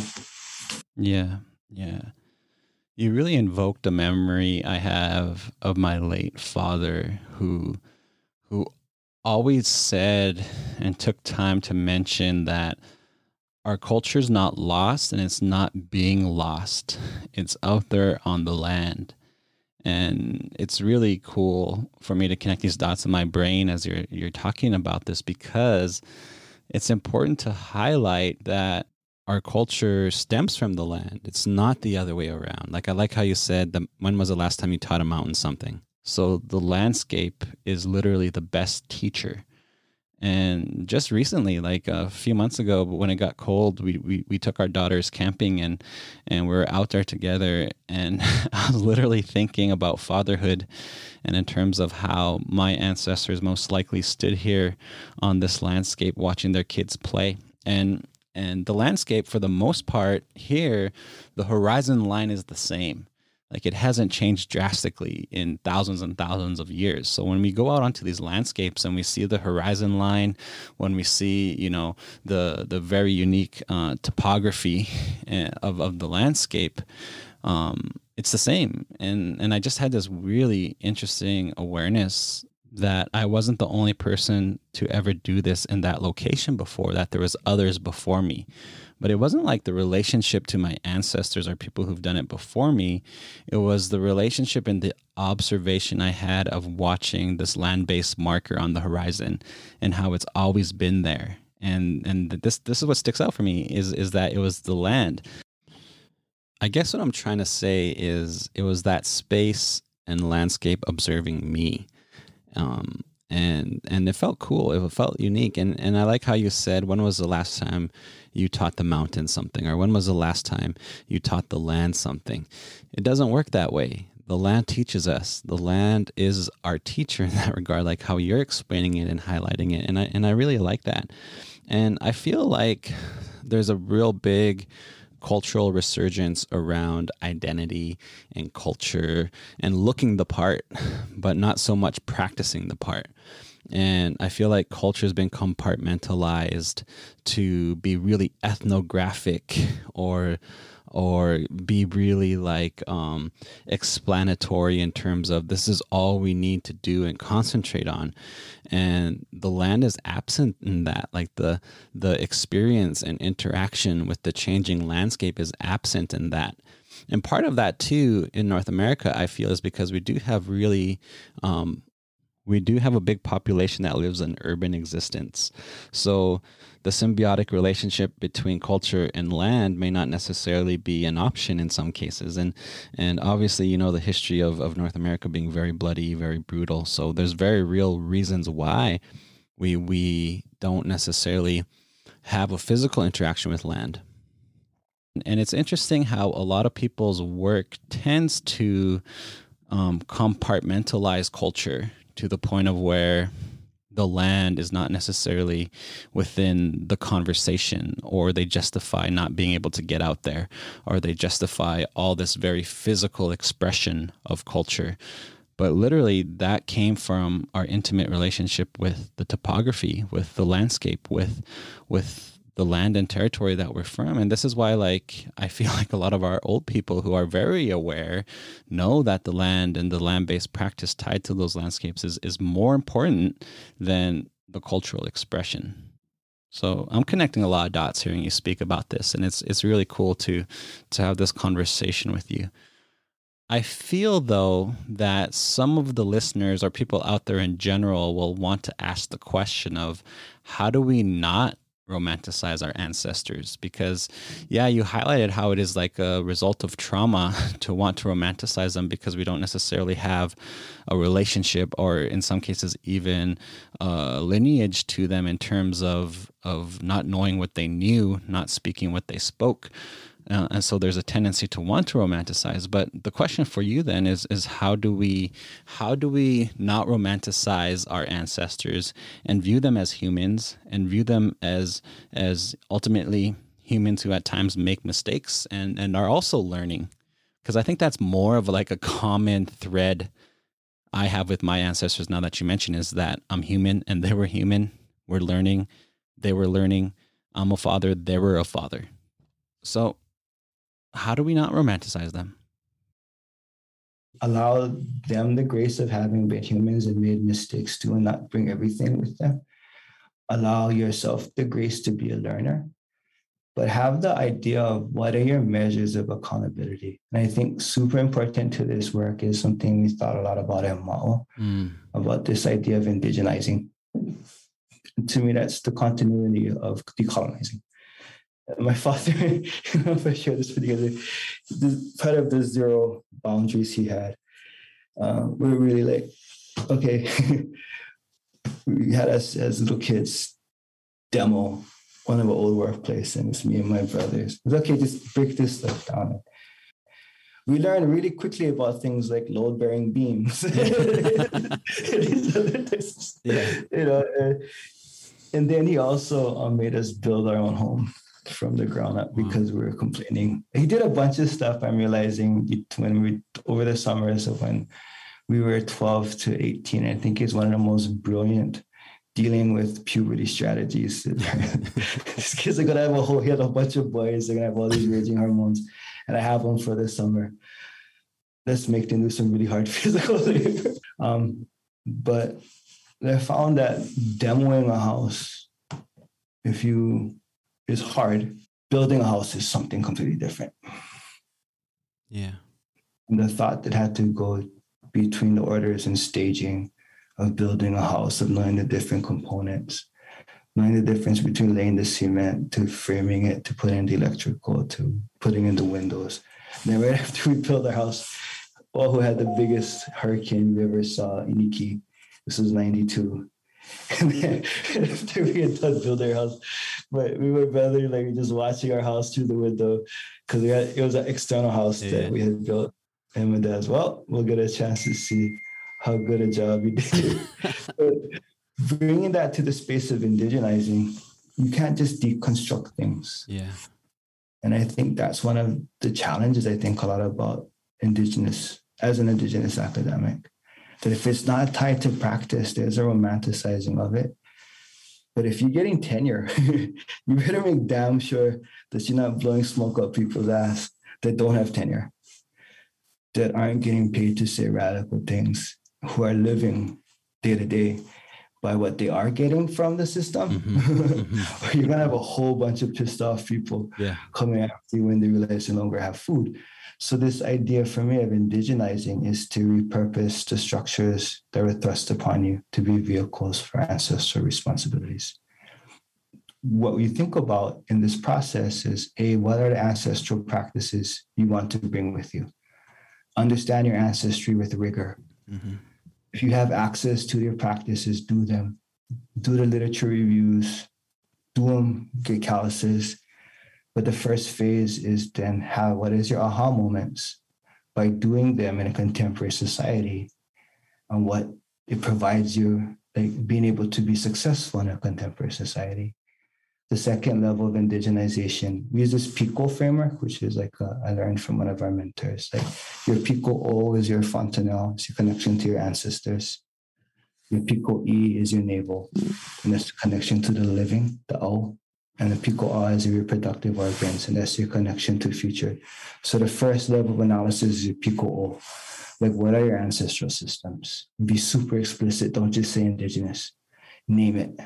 yeah yeah you really invoked a memory i have of my late father who who always said and took time to mention that our culture is not lost and it's not being lost. It's out there on the land. And it's really cool for me to connect these dots in my brain as you're you're talking about this because it's important to highlight that our culture stems from the land. It's not the other way around. Like I like how you said that when was the last time you taught a mountain something? So the landscape is literally the best teacher. And just recently, like a few months ago, when it got cold, we, we, we took our daughters camping and, and we are out there together. And I was literally thinking about fatherhood and in terms of how my ancestors most likely stood here on this landscape watching their kids play. And and the landscape for the most part here, the horizon line is the same. Like it hasn't changed drastically in thousands and thousands of years. So when we go out onto these landscapes and we see the horizon line when we see you know the the very unique uh, topography eh, of, of the landscape um, it's the same. And and i just had this really interesting awareness that I wasn't the only person to ever do this in that location before, that there was others before me. But it wasn't like the relationship to my ancestors or people who've done it before me. It was the relationship and the observation I had of watching this land-based marker on the horizon and how it's always been there. And and this this is what sticks out for me is is that it was the land. I guess what I'm trying to say is it was that space and landscape observing me. Um, and and it felt cool. It felt unique, and and I like how you said, "When was the last time you taught the mountain something?" or "When was the last time you taught the land something?" It doesn't work that way. The land teaches us. The land is our teacher in that regard, like how you're explaining it and highlighting it, and I and I really like that. And I feel like there's a real big cultural resurgence around identity and culture and looking the part, but not so much practicing the part. And I feel like culture has been compartmentalized to be really ethnographic or or be really like um, explanatory in terms of this is all we need to do and concentrate on. And the land is absent in that. Like the the experience and interaction with the changing landscape is absent in that. And part of that too in north america i feel is because we do have really um, we do have a big population that lives in urban existence so the symbiotic relationship between culture and land may not necessarily be an option in some cases. And and obviously, you know, the history of, of North America being very bloody, very brutal. So there's very real reasons why we we don't necessarily have a physical interaction with land. And it's interesting how a lot of people's work tends to um, compartmentalize culture to the point of where the land is not necessarily within the conversation or they justify not being able to get out there or they justify all this very physical expression of culture. But literally that came from our intimate relationship with the topography with the landscape with with the land and territory that we're from. And this is why, like, I feel like a lot of our old people who are very aware know that the land and the land based practice tied to those landscapes is, is more important than the cultural expression. So I'm connecting a lot of dots hearing you speak about this, and it's it's really cool to to have this conversation with you. I feel though that some of the listeners or people out there in general will want to ask the question of how do we not romanticize our ancestors because yeah you highlighted how it is like a result of trauma to want to romanticize them because we don't necessarily have a relationship or in some cases even a lineage to them in terms of of not knowing what they knew not speaking what they spoke uh, and so there's a tendency to want to romanticize. But the question for you then is is how do we how do we not romanticize our ancestors and view them as humans and view them as as ultimately humans who at times make mistakes and and are also learning because I think that's more of like a common thread I have with my ancestors now that you mention is that I'm human and they were human. We're learning. They were learning. I'm a father. They were a father. So how do we not romanticize them? Allow them the grace of having been humans and made mistakes too, and not bring everything with them. Allow yourself the grace to be a learner, but have the idea of what are your measures of accountability. And I think super important to this work is something we thought a lot about at Ma'o, mm. about this idea of indigenizing. To me, that's the continuity of decolonizing my father, I don't know if I shared this with you guys, part of the zero boundaries he had, uh, we were really like, okay, we had us as little kids demo one of our old workplace, and it's me and my brothers. It's okay, just break this stuff down. We learned really quickly about things like load bearing beams. yeah. You know, uh, and then he also uh, made us build our own home from the ground up because we were complaining. He did a bunch of stuff. I'm realizing when we over the summers of when we were 12 to 18. I think he's one of the most brilliant dealing with puberty strategies. These kids are gonna have a whole. He had a bunch of boys. They're gonna have all these raging hormones, and I have them for the summer. Let's make them do some really hard physical labor. Um, but I found that demoing a house, if you is hard. Building a house is something completely different. Yeah. And the thought that had to go between the orders and staging of building a house, of knowing the different components, knowing the difference between laying the cement to framing it, to putting in the electrical, to putting in the windows. And then right after we built our house, all who had the biggest hurricane we ever saw, Iniki, this was 92. And then after we had done building our house, but we were rather like just watching our house through the window because it was an external house yeah. that we had built. And my dad's, well, we'll get a chance to see how good a job we did. bringing that to the space of indigenizing, you can't just deconstruct things. Yeah. And I think that's one of the challenges I think a lot about indigenous as an indigenous academic that if it's not tied to practice, there's a romanticizing of it. But if you're getting tenure, you better make damn sure that you're not blowing smoke up people's ass that don't have tenure, that aren't getting paid to say radical things, who are living day to day by what they are getting from the system. Mm-hmm. Mm-hmm. you're gonna have a whole bunch of pissed off people yeah. coming after you when they realize they no longer have food. So this idea for me of indigenizing is to repurpose the structures that were thrust upon you to be vehicles for ancestral responsibilities. What we think about in this process is A, what are the ancestral practices you want to bring with you? Understand your ancestry with rigor. Mm-hmm. If you have access to your practices, do them. Do the literature reviews, do them, get calluses, but the first phase is then how what is your aha moments by doing them in a contemporary society and what it provides you like being able to be successful in a contemporary society. The second level of indigenization, we use this piko framework, which is like a, I learned from one of our mentors. Like your piko O is your fontanelle, it's your connection to your ancestors. Your Piko E is your navel, and the connection to the living, the O. And the Piko A is your reproductive organs, and that's your connection to future. So the first level of analysis is your Piko O. Like, what are your ancestral systems? Be super explicit. Don't just say indigenous. Name it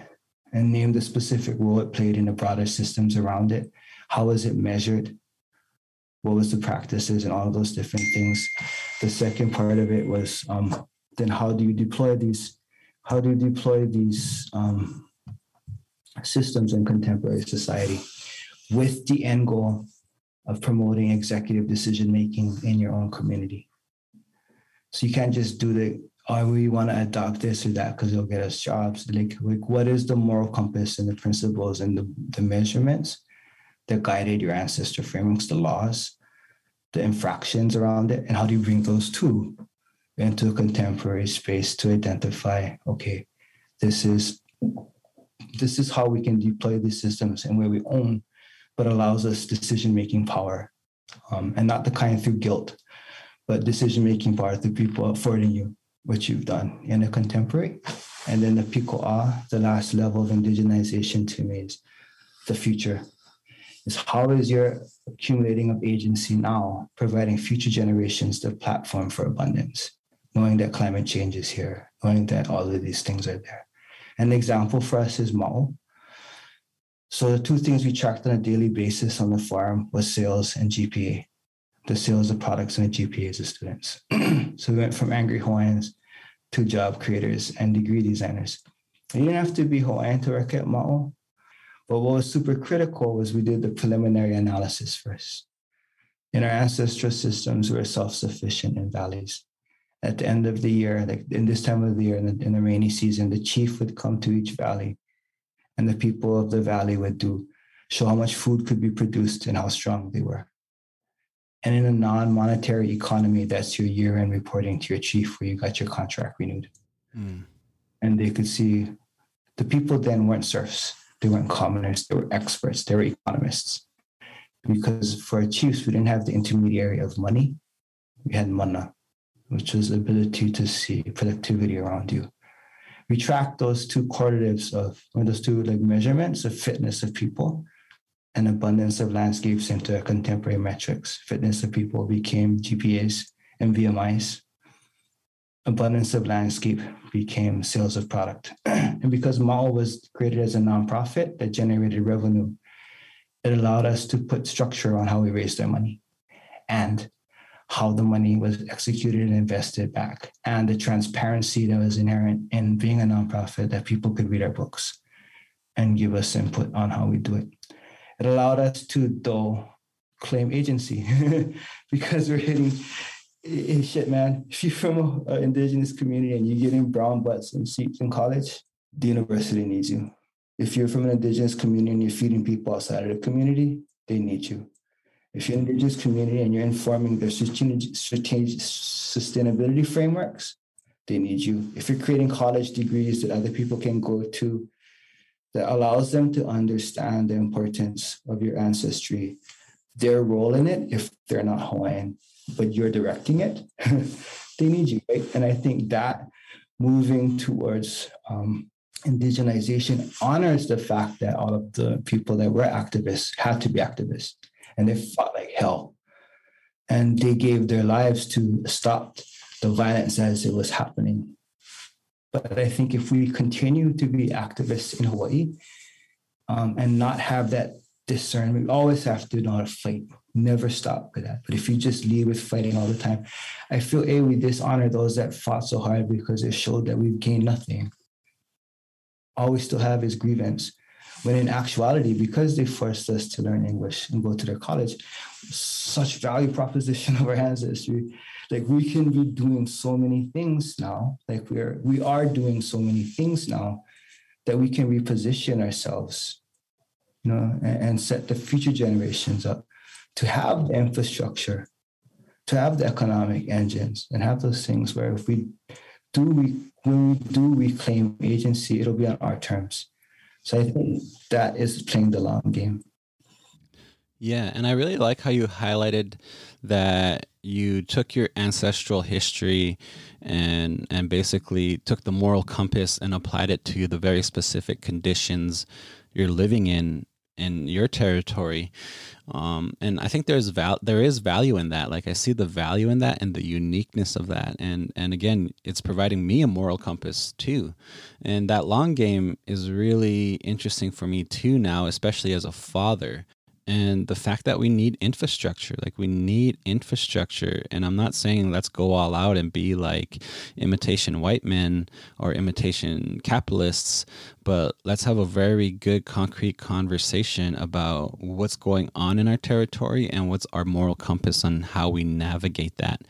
and name the specific role it played in the broader systems around it. How was it measured? What was the practices and all those different things? The second part of it was um, then how do you deploy these how do you deploy these um, systems in contemporary society with the end goal of promoting executive decision making in your own community. So you can't just do the, oh, we want to adopt this or that because it'll get us jobs. Like, like, what is the moral compass and the principles and the, the measurements that guided your ancestor frameworks, the laws, the infractions around it, and how do you bring those to into a contemporary space to identify okay this is this is how we can deploy these systems and where we own but allows us decision making power um, and not the kind through guilt but decision making power through people affording you what you've done. In a contemporary and then the piko a the last level of indigenization to me is the future. Is how is your accumulating of agency now providing future generations the platform for abundance? Knowing that climate change is here, knowing that all of these things are there. An example for us is Ma'o. So the two things we tracked on a daily basis on the farm was sales and GPA, the sales of products and the GPAs of students. so we went from angry Hawaiians to job creators and degree designers. And you didn't have to be Hawaiian to work at Ma'o. But what was super critical was we did the preliminary analysis first. In our ancestral systems, we were self-sufficient in valleys at the end of the year, like in this time of the year, in the, in the rainy season, the chief would come to each valley, and the people of the valley would do show how much food could be produced and how strong they were. And in a non-monetary economy, that's your year-end reporting to your chief where you got your contract renewed. Mm. And they could see the people then weren't serfs, they weren't commoners, they were experts, they were economists. Because for chiefs, we didn't have the intermediary of money, we had mana which is ability to see productivity around you. We track those two correlatives of, or those two like measurements of fitness of people and abundance of landscapes into contemporary metrics. Fitness of people became GPAs and BMIs. Abundance of landscape became sales of product. and because Ma'o was created as a nonprofit that generated revenue, it allowed us to put structure on how we raised our money. And how the money was executed and invested back, and the transparency that was inherent in being a nonprofit that people could read our books and give us input on how we do it. It allowed us to, though, claim agency because we're hitting hey, shit, man. If you're from an indigenous community and you're getting brown butts and seats in college, the university needs you. If you're from an indigenous community and you're feeding people outside of the community, they need you. If you're an indigenous community and you're informing their strategic, strategic sustainability frameworks, they need you. If you're creating college degrees that other people can go to, that allows them to understand the importance of your ancestry, their role in it, if they're not Hawaiian, but you're directing it, they need you, right? And I think that moving towards um, indigenization honors the fact that all of the people that were activists had to be activists and they fought like hell. And they gave their lives to stop the violence as it was happening. But I think if we continue to be activists in Hawaii um, and not have that discernment, we always have to to fight. Never stop with that. But if you just lead with fighting all the time, I feel A, we dishonor those that fought so hard because it showed that we've gained nothing. All we still have is grievance. When in actuality, because they forced us to learn English and go to their college, such value proposition of our ancestry, like we can be doing so many things now. Like we're we are doing so many things now that we can reposition ourselves, you know, and, and set the future generations up to have the infrastructure, to have the economic engines, and have those things where if we do we when we do reclaim agency, it'll be on our terms. So I think that is playing the long game. Yeah, and I really like how you highlighted that you took your ancestral history and and basically took the moral compass and applied it to the very specific conditions you're living in in your territory um, and I think there's val- there is value in that. Like I see the value in that and the uniqueness of that. And and again, it's providing me a moral compass too. And that long game is really interesting for me too now, especially as a father and the fact that we need infrastructure like we need infrastructure and i'm not saying let's go all out and be like imitation white men or imitation capitalists but let's have a very good concrete conversation about what's going on in our territory and what's our moral compass on how we navigate that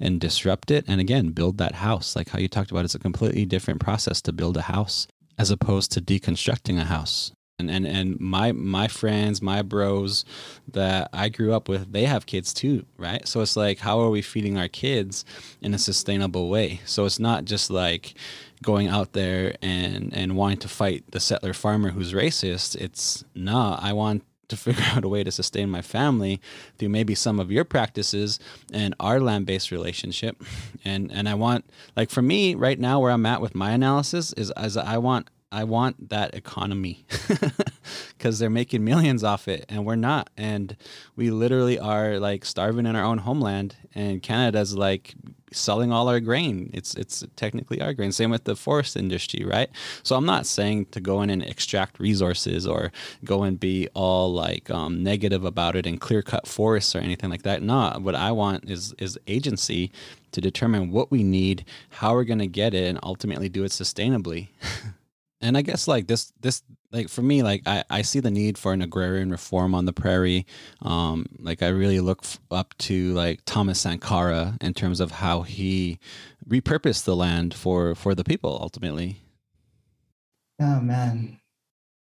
and disrupt it and again build that house. Like how you talked about it's a completely different process to build a house as opposed to deconstructing a house and and and my my friends my bros that i grew up with they have kids too right? So it's like how are we feeding our kids in a sustainable way? So it's not just like going out there and and wanting to fight the settler farmer who's racist. It's nah i want to figure out a way to sustain my family through maybe some of your practices and our land-based relationship. And and i want like for me right now where i'm at with my analysis is as i want I want that economy because they're making millions off it and we're not. And we literally are like starving in our own homeland. And Canada's like selling all our grain. It's it's technically our grain. Same with the forest industry, right? So I'm not saying to go in and extract resources or go and be all like um, negative about it and clear cut forests or anything like that. No, what I want is is agency to determine what we need, how we're going to get it, and ultimately do it sustainably. and I guess like this this like for me like I, I see the need for an agrarian reform on the prairie. Um like I really look up to like Thomas Sankara in terms of how he repurposed the land for for the people ultimately. Oh man.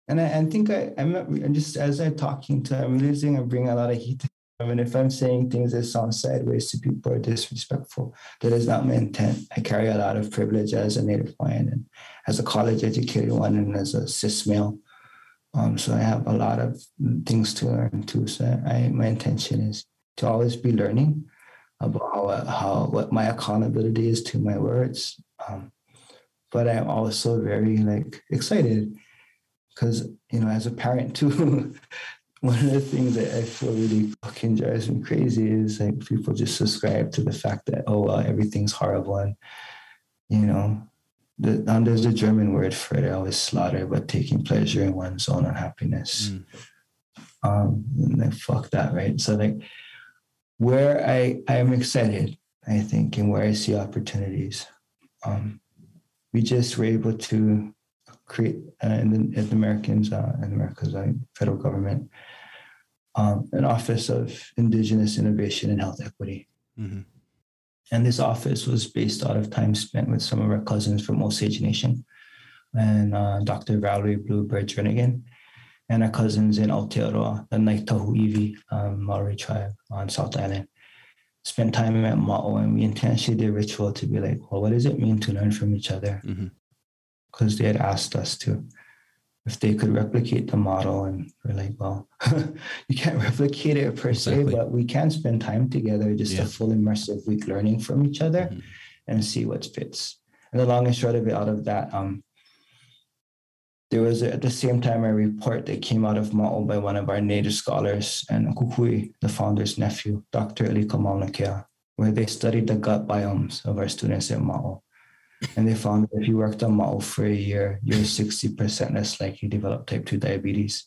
And I, I think I I'm just as I'm talking to I'm realizing I bring a lot of heat. I mean, if I'm saying things that sound sideways to people or disrespectful, that is not my intent. I carry a lot of privilege as a Native Hawaiian and as a college educated one and as a cis male. Um, so I have a lot of things to learn too. So I, my intention is to always be learning about how, how what my accountability is to my words. Um, but I'm also very like excited because you know as a parent too one of the things that I feel really fucking drives me crazy is like people just subscribe to the fact that oh well everything's horrible and you know the, and there's a German word for it. I always slaughter, but taking pleasure in one's own unhappiness. Mm. Um, and then fuck that, right? So like where I I am excited, I think, and where I see opportunities. Um, we just were able to create uh, in, the, in the Americans uh, in America's uh, federal government um, an office of Indigenous Innovation and Health Equity. Mm-hmm. And this office was based out of time spent with some of our cousins from Osage Nation and uh, Dr. Valerie Bluebird Jernigan and our cousins in Aotearoa, the Ngāi um, Maori tribe on South Island. Spent time at Ma'o and we intentionally did ritual to be like, well, what does it mean to learn from each other? Because mm-hmm. they had asked us to if they could replicate the model and we're like well you can't replicate it per se but we can spend time together just yeah. a full immersive week learning from each other mm-hmm. and see what fits and the long and short of it out of that um there was at the same time a report that came out of Ma'o by one of our native scholars and Kukui, the founder's nephew, Dr. Alika Maunakea, where they studied the gut biomes of our students at Ma'o and they found that if you worked on Ma'o for a year, you're 60% less likely to develop type 2 diabetes.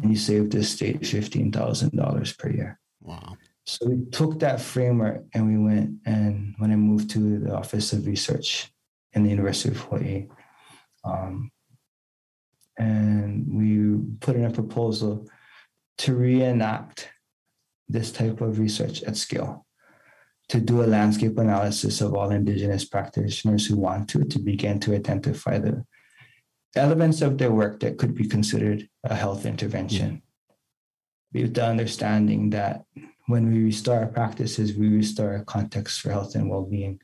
And you saved the state $15,000 per year. Wow. So we took that framework and we went and when I moved to the Office of Research in the University of Hawaii, um, and we put in a proposal to reenact this type of research at scale to do a landscape analysis of all Indigenous practitioners who want to, to begin to identify the elements of their work that could be considered a health intervention. Yeah. With the understanding that when we restore our practices, we restore our context for health and well being.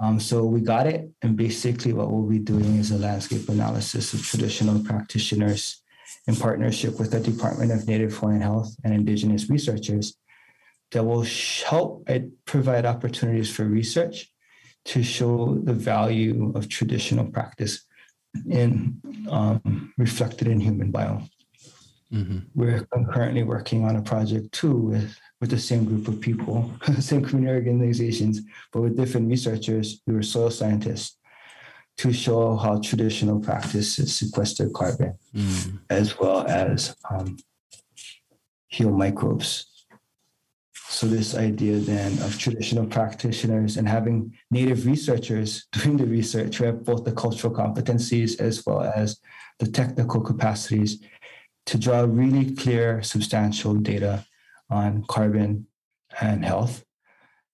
Um, so we got it, and basically what we'll be doing is a landscape analysis of traditional practitioners in partnership with the Department of Native Hawaiian Health and Indigenous researchers that will help provide opportunities for research to show the value of traditional practice in um, reflected in human biome. Mm-hmm. We're currently working on a project too with, with the same group of people, same community organizations, but with different researchers who are soil scientists to show how traditional practices sequester carbon mm. as well as um, heal microbes. So this idea then of traditional practitioners and having native researchers doing the research who have both the cultural competencies as well as the technical capacities to draw really clear, substantial data on carbon and health,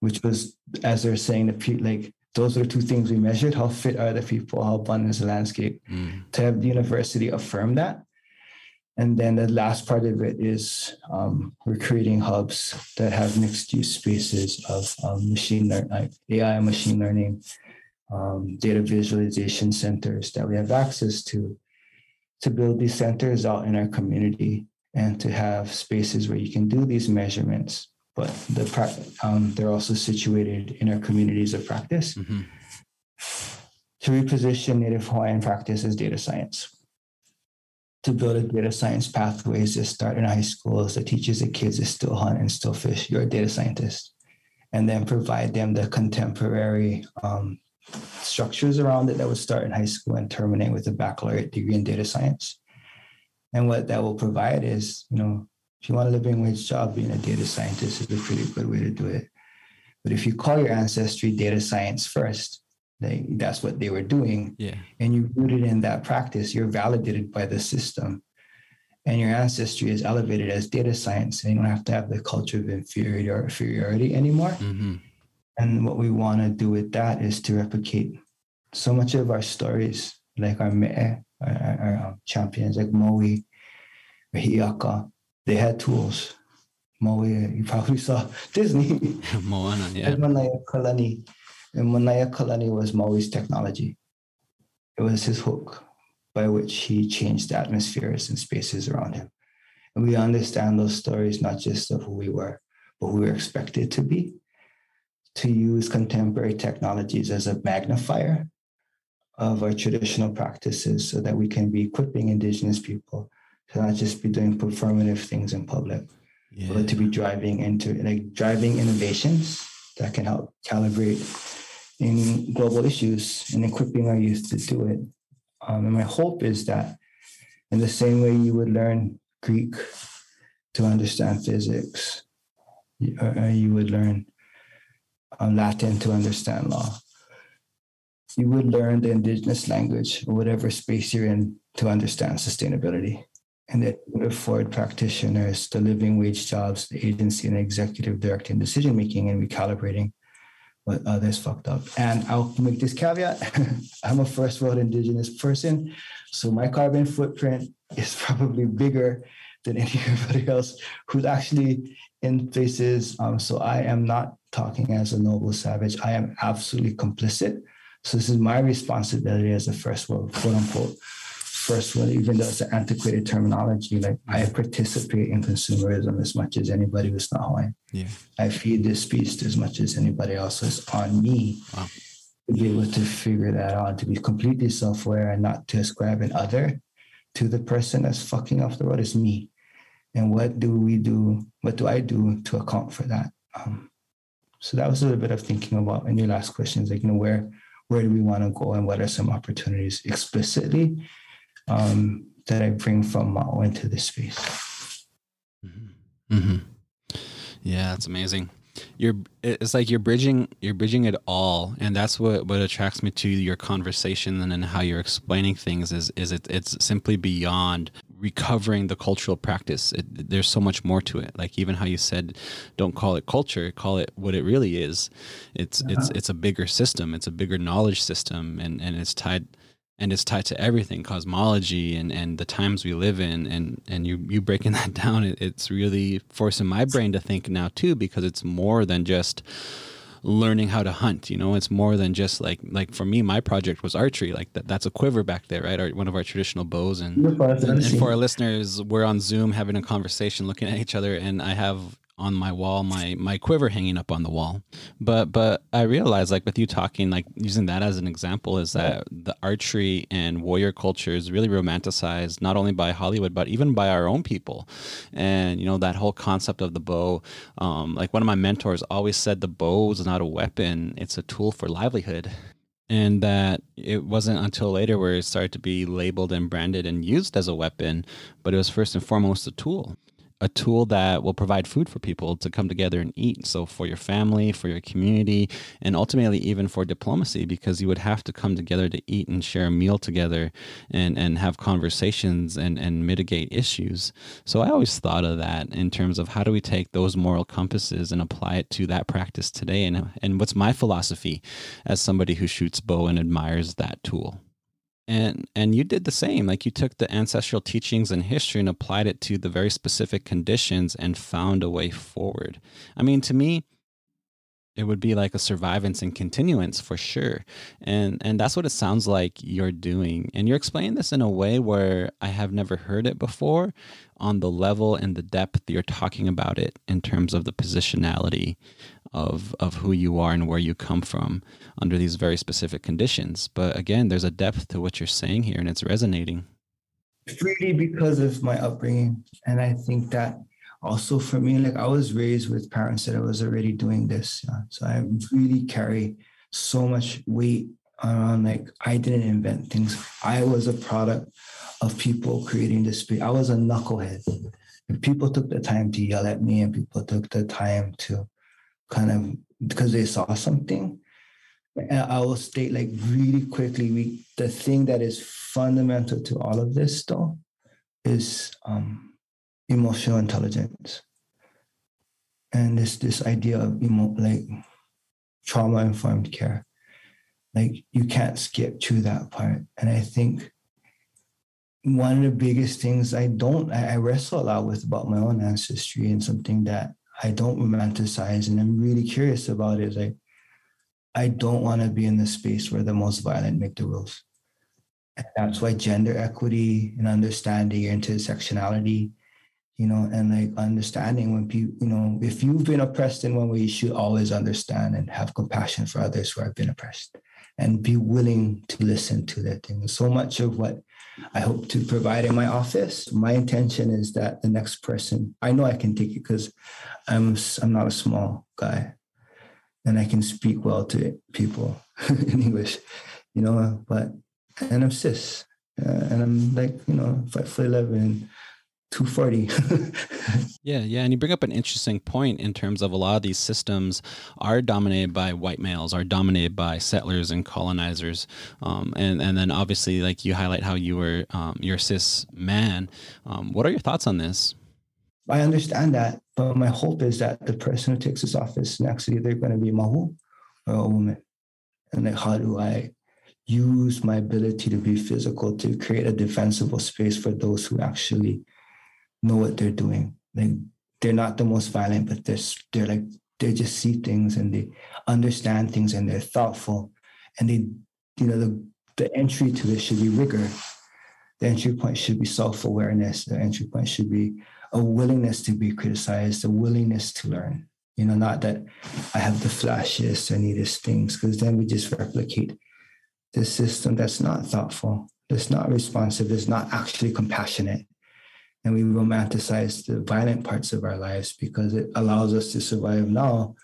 which was, as they're saying, the like those are the two things we measured: how fit are the people, how abundant is the landscape. Mm. To have the university affirm that, and then the last part of it is um, we're creating hubs that have mixed use spaces of um, machine learning, AI and machine learning, um, data visualization centers that we have access to to build these centers out in our community and to have spaces where you can do these measurements, but the um, they're also situated in our communities of practice. Mm-hmm. To reposition Native Hawaiian practice as data science. To build a data science pathways that start in high schools that teaches the kids to still hunt and still fish. You're a data scientist. And then provide them the contemporary um, structures around it that would start in high school and terminate with a baccalaureate degree in data science. And what that will provide is, you know, if you want a living wage job, being a data scientist is a pretty good way to do it. But if you call your ancestry data science first, they, that's what they were doing. Yeah. And you rooted in that practice, you're validated by the system. And your ancestry is elevated as data science, and you don't have to have the culture of inferiority or inferiority anymore. Mm-hmm. And what we want to do with that is to replicate so much of our stories, like our me'e, our, our, our um, champions, like Maui, Hiʻiaka, they had tools. Maui, you probably saw Disney. Moana, yeah. Kalani. And Manaiakalani was Maui's technology. It was his hook by which he changed the atmospheres and spaces around him. And we understand those stories not just of who we were, but who we were expected to be to use contemporary technologies as a magnifier of our traditional practices so that we can be equipping indigenous people to not just be doing performative things in public, yeah. but to be driving into like driving innovations that can help calibrate in global issues and equipping our youth to do it. Um, and my hope is that in the same way you would learn Greek to understand physics, you, uh, you would learn um, Latin to understand law. You would learn the indigenous language or whatever space you're in to understand sustainability. And it would afford practitioners the living wage jobs, the agency and executive directing decision making and recalibrating what others fucked up. And I'll make this caveat I'm a first world indigenous person. So my carbon footprint is probably bigger than anybody else who's actually in places. Um, so I am not talking as a noble savage. I am absolutely complicit. So this is my responsibility as a first world, quote unquote, first one, even though it's an antiquated terminology. Like I participate in consumerism as much as anybody who's not Hawaiian. Yeah. I feed this beast as much as anybody else. is on me wow. to be able to figure that out, to be completely self-aware and not to ascribe an other to the person that's fucking off the road is me. And what do we do? What do I do to account for that? Um, so that was a little bit of thinking about in your last questions, like, you know, where where do we want to go and what are some opportunities explicitly um, that I bring from Ma'o into this space. Mm-hmm. Mm-hmm. Yeah, that's amazing. You're it's like you're bridging you're bridging it all, and that's what what attracts me to your conversation and then how you're explaining things is is it it's simply beyond recovering the cultural practice. It, there's so much more to it. Like even how you said, don't call it culture, call it what it really is. It's uh-huh. it's it's a bigger system. It's a bigger knowledge system, and and it's tied and it's tied to everything cosmology and, and the times we live in and, and you, you breaking that down it, it's really forcing my brain to think now too because it's more than just learning how to hunt. You know, it's more than just like like for me, my project was archery. Like that, that's a quiver back there, right? Or one of our traditional bows. And, and, and for our listeners, we're on Zoom having a conversation, looking at each other, and I have on my wall, my my quiver hanging up on the wall. But but I realized like with you talking, like using that as an example, is that the archery and warrior culture is really romanticized not only by Hollywood but even by our own people. And you know that whole concept of the bow. Um, like one of my mentors always said, the bow is not a weapon; it's a tool for livelihood and that it wasn't until later where it started to be labeled and branded and used as a weapon, but it was first and foremost a tool a tool that will provide food for people to come together and eat. So, for your family, for your community, and ultimately even for diplomacy, because you would have to come together to eat and share a meal together and, and have conversations and, and mitigate issues. So, I always thought of that in terms of how do we take those moral compasses and apply it to that practice today? And, and what's my philosophy as somebody who shoots bow and admires that tool? And and you did the same. Like you took the ancestral teachings and history and applied it to the very specific conditions and found a way forward. I mean to me it would be like a survivance and continuance for sure. And and that's what it sounds like you're doing. And you're explaining this in a way where i have never heard it before on the level and the depth you're talking about it in terms of the positionality of of who you are and where you come from under these very specific conditions. But again, there's a depth to what you're saying here, and it's resonating. Really, because of my upbringing, and I think that also for me, like I was raised with parents that I was already doing this, yeah? so I really carry so much weight around. Like I didn't invent things; I was a product of people creating this space. I was a knucklehead. If people took the time to yell at me, and people took the time to kind of because they saw something. And I will state like really quickly, we the thing that is fundamental to all of this though is um, emotional intelligence. And this this idea of emo, like trauma informed care. Like you can't skip to that part. And I think one of the biggest things I don't I wrestle a lot with about my own ancestry and something that I don't romanticize and I'm really curious about it. Like, I don't want to be in the space where the most violent make the rules. And that's why gender equity and understanding intersectionality, you know, and like understanding when people, you know, if you've been oppressed in one way, you should always understand and have compassion for others who have been oppressed and be willing to listen to their things. So much of what I hope to provide in my office. My intention is that the next person, I know I can take it because I'm I'm not a small guy, and I can speak well to people in English, you know. But and I'm cis, uh, and I'm like you know five foot eleven, 240 yeah yeah and you bring up an interesting point in terms of a lot of these systems are dominated by white males are dominated by settlers and colonizers um, and and then obviously like you highlight how you were um, you're cis man. Um, what are your thoughts on this? I understand that but my hope is that the person who takes this office next either going to be a mahu or a woman. And like how do i use my ability to be physical to create a defensible space for those who actually know what they're doing. Like they're not the most violent, but they're they're like they just see things and they understand things and they're thoughtful and they you know the the entry to this should be rigor. The entry point should be self-awareness. The entry point should be a willingness to be criticized, a willingness to learn. You know, not that I have the flashiest or neatest things, because then we just replicate this system that's not thoughtful, that's not responsive, that's not actually compassionate, and we romanticize the violent parts of our lives because it allows us to survive now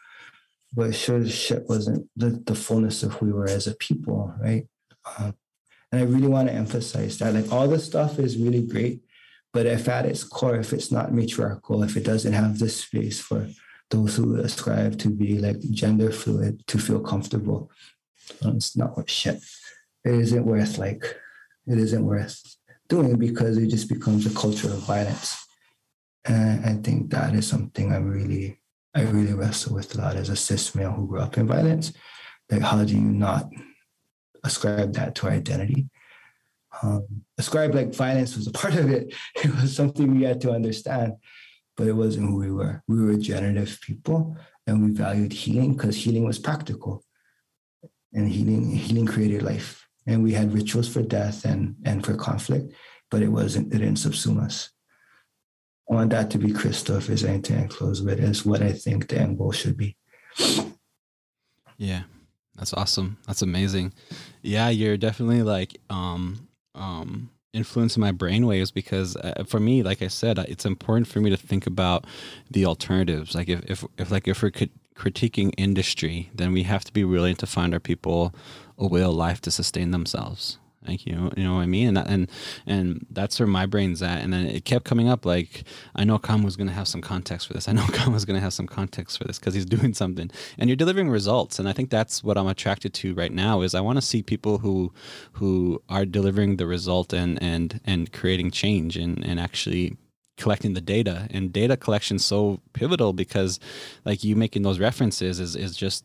but sure as shit wasn't the, the fullness of who we were as a people right? Um, and i really want to emphasize that like all this stuff is really great but if at its core if it's not matriarchal if it doesn't have this space for those who ascribe to be like gender fluid to feel comfortable it's not worth shit. It isn't worth like it isn't worth doing because it just becomes a culture of violence. And I think that is something I really, I really wrestle with a lot as a cis male who grew up in violence. Like, how do you not ascribe that to our identity? Um, ascribe like violence was a part of it. It was something we had to understand. but it wasn't who we were. We were generative people and we valued healing because healing was practical. And healing, healing created life. And we had rituals for death and, and for conflict, but it wasn't, it didn't subsume us. I want that to be if there's anything I close with is what I think the end goal should be. Yeah. That's awesome. That's amazing. Yeah, you're definitely like um um influencing my brainwaves because uh, for me, like I said, it's important for me to think about the alternatives. Like if if, if like if we're critiquing industry, then we have to be willing to find our people a way of life to sustain themselves. Thank you. You know what I mean? And and and that's where my brain's at. And then it kept coming up like I know Kam was going to have some context for this. I know Kam was going to have some context for this because he's doing something. And you're delivering results. And I think that's what I'm attracted to right now is I want to see people who who are delivering the result and and and creating change and and actually collecting the data and data collection so pivotal because like you making those references is is just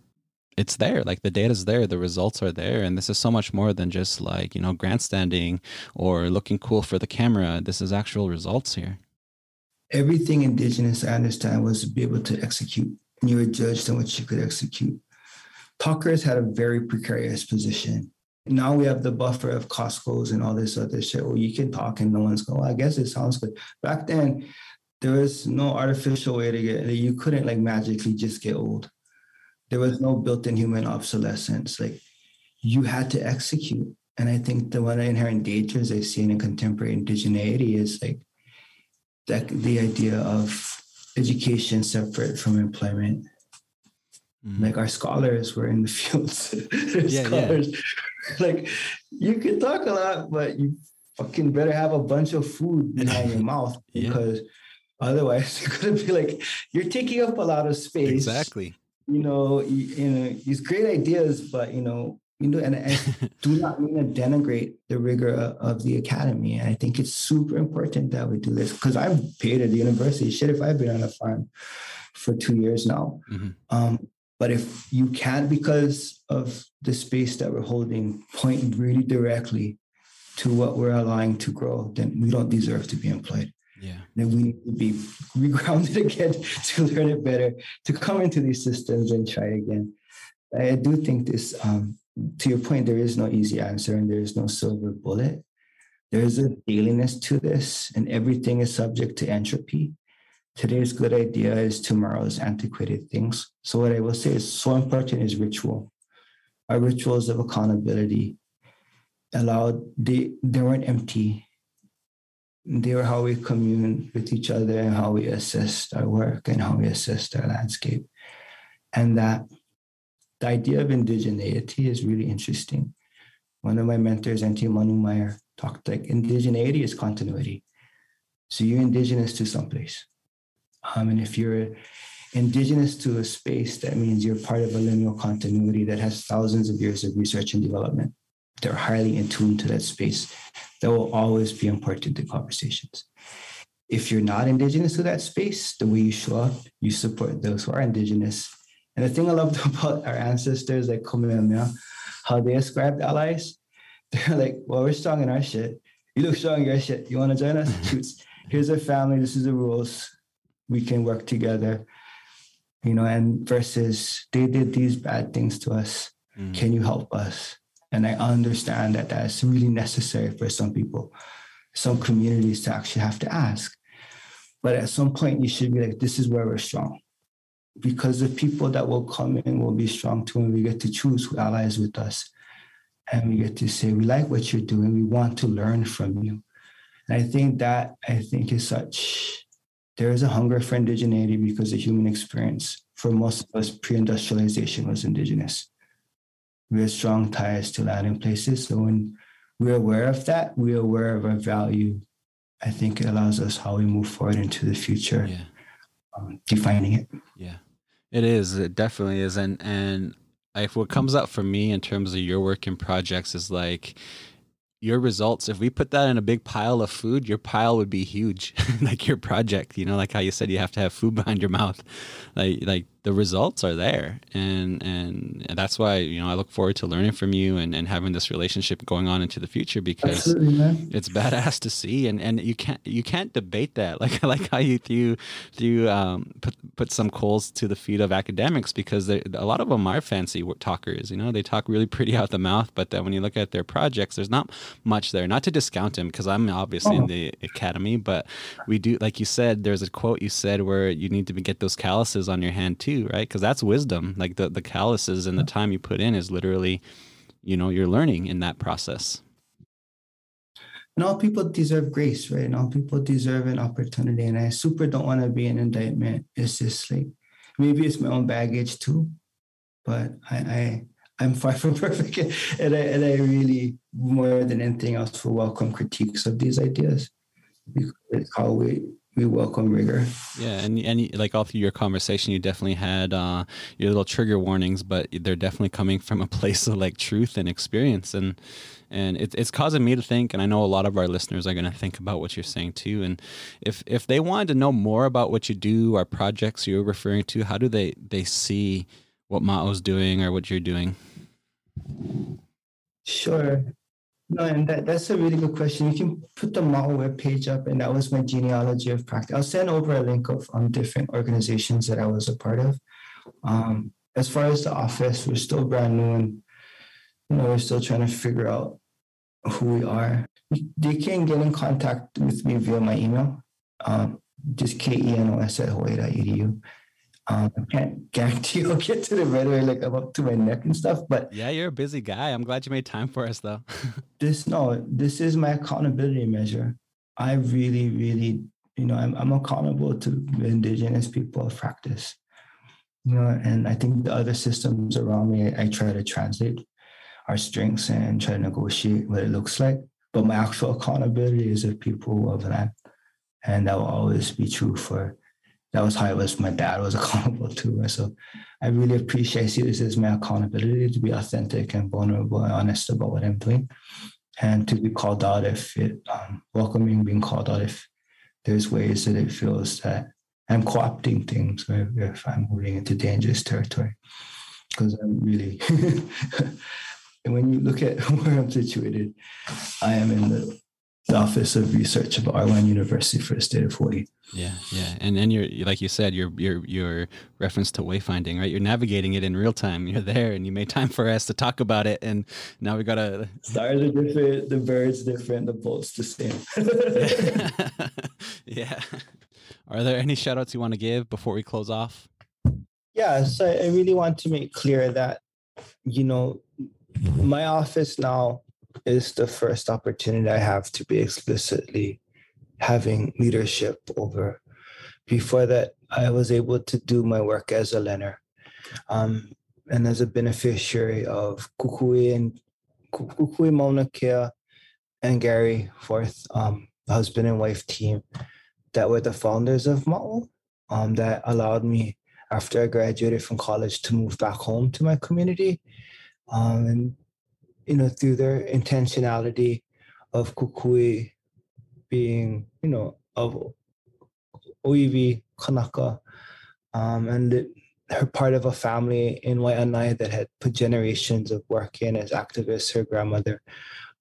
it's there like the data's there the results are there and this is so much more than just like you know grandstanding or looking cool for the camera. This is actual results here. Everything indigenous i understand was to be able to execute. And you were judged on what you could execute. Talkers had a very precarious position. Now we have the buffer of costco's and all this other shit. Well you can talk and no one's going well, i guess it sounds good. Back then there was no artificial way to get you couldn't like magically just get old there was no built-in human obsolescence. Like you had to execute. And I think the one of the inherent dangers I see in contemporary indigeneity is like that the idea of education separate from employment. Mm. Like our scholars were in the fields. yeah, scholars, yeah. like you can talk a lot, but you fucking better have a bunch of food behind your mouth because yeah. otherwise you're gonna be like you're taking up a lot of space. Exactly you know, you, you know, these great ideas, but you know, you know, and I do not mean to denigrate the rigor of the academy. And I think it's super important that we do this because I've paid at the university. Shit, if I've been on a farm for two years now. Mm-hmm. Um, but if you can't, because of the space that we're holding, point really directly to what we're allowing to grow, then we don't deserve to be employed. Yeah. Then we need to be regrounded again to learn it better, to come into these systems and try again. I do think this, um, to your point, there is no easy answer and there is no silver bullet. There is a dailiness to this, and everything is subject to entropy. Today's good idea is tomorrow's antiquated things. So, what I will say is so important is ritual. Our rituals of accountability allowed, they, they weren't empty they were how we commune with each other and how we assist our work and how we assist our landscape. And that the idea of indigeneity is really interesting. One of my mentors, Aunty Manu Meyer, talked like indigeneity is continuity. So you're indigenous to someplace. Um, and if you're indigenous to a space, that means you're part of a lineal continuity that has thousands of years of research and development they're highly in tune to that space that will always be important to conversations. If you're not indigenous to that space, the way you show up, you support those who are indigenous. And the thing I loved about our ancestors, like Kamehameha, how they ascribed allies, they're like, well, we're strong in our shit. You look strong in your shit. You want to join us? Shoots. Here's our family. This is the rules. We can work together. You know, and versus they did these bad things to us. Mm. Can you help us? And I understand that that's really necessary for some people, some communities to actually have to ask. But at some point, you should be like, this is where we're strong. Because the people that will come in will be strong too, and we get to choose who allies with us. And we get to say, we like what you're doing, we want to learn from you. And I think that I think is such there is a hunger for indigeneity because the human experience for most of us pre-industrialization was indigenous we have strong ties to landing places. So when we're aware of that, we're aware of our value. I think it allows us how we move forward into the future, yeah. um, defining it. Yeah, it is. It definitely is. And and if what comes up for me in terms of your work and projects is like your results if we put that in a big pile of food your pile would be huge like your project you know like how you said you have to have food behind your mouth like like the results are there. And and that's why you know i look forward to learning from you and, and having this relationship going on into the future because it's badass to see. And and you can't you can't debate that. Like like how you threw threw um put put some coals to the feet of academics because a lot of them are fancy talkers you know? They talk really pretty out the mouth but then when you look at their projects there's not much there. Not to discount them because i'm obviously oh. in the academy but we do like you said there's a quote you said where you need to get those calluses on your hand too, right? Because that's wisdom. Like the the calluses and the time you put in is literally, you know, you're learning in that process. And all people deserve grace, right? And all people deserve an opportunity. And I super don't want to be an indictment. It's just like maybe it's my own baggage too, but I, I I'm far from perfect, and I and I really more than anything else will welcome critiques of these ideas because it's how we we welcome rigor. Yeah, and and like all through your conversation, you definitely had uh, your little trigger warnings, but they're definitely coming from a place of like truth and experience, and and it, it's causing me to think, and I know a lot of our listeners are going to think about what you're saying too. And if if they wanted to know more about what you do or projects you're referring to, how do they they see what Ma'o's doing or what you're doing? Sure. No, and that, that's a really good question. You can put the Ma'o web page up, and that was my genealogy of practice. I'll send over a link of um, different organizations that I was a part of. Um, as far as the office, we're still brand new, and you know we're still trying to figure out who we are. They can get in contact with me via my email, um, just kenos at hawaii.edu. Um, I can't guarantee I'll get to the red way like I'm up to my neck and stuff. But yeah, you're a busy guy. I'm glad you made time for us though. this no, this is my accountability measure. I really, really, you know, I'm, I'm accountable to indigenous people of practice. You know, and I think the other systems around me, I, I try to translate our strengths and try to negotiate what it looks like. But my actual accountability is of people of land. And that will always be true for that was how it was my dad was accountable to. So I really appreciate see this as my accountability to be authentic and vulnerable and honest about what I'm doing. And to be called out if it um, welcoming being called out if there's ways that it feels that I'm co-opting things or if I'm moving into dangerous territory. Because I'm really and when you look at where I'm situated, I am in the the Office of Research of R1 University for the state of Hawaii. Yeah, yeah, and and you're like you said, your your your reference to wayfinding, right? You're navigating it in real time. You're there, and you made time for us to talk about it. And now we gotta. Stars are different, the birds different, the bolts the same. yeah. Are there any shout outs you want to give before we close off? Yeah, so I really want to make clear that you know my office now is the first opportunity I have to be explicitly having leadership over. Before that, I was able to do my work as a learner um, and as a beneficiary of Kukui and Kukui Maunakea and Gary Forth, um, husband and wife team that were the founders of Ma'o um, that allowed me after I graduated from college to move back home to my community um, and you know, through their intentionality of Kukui being, you know, of Oiwi Kanaka, um, and her part of a family in Waianae that had put generations of work in as activists. Her grandmother,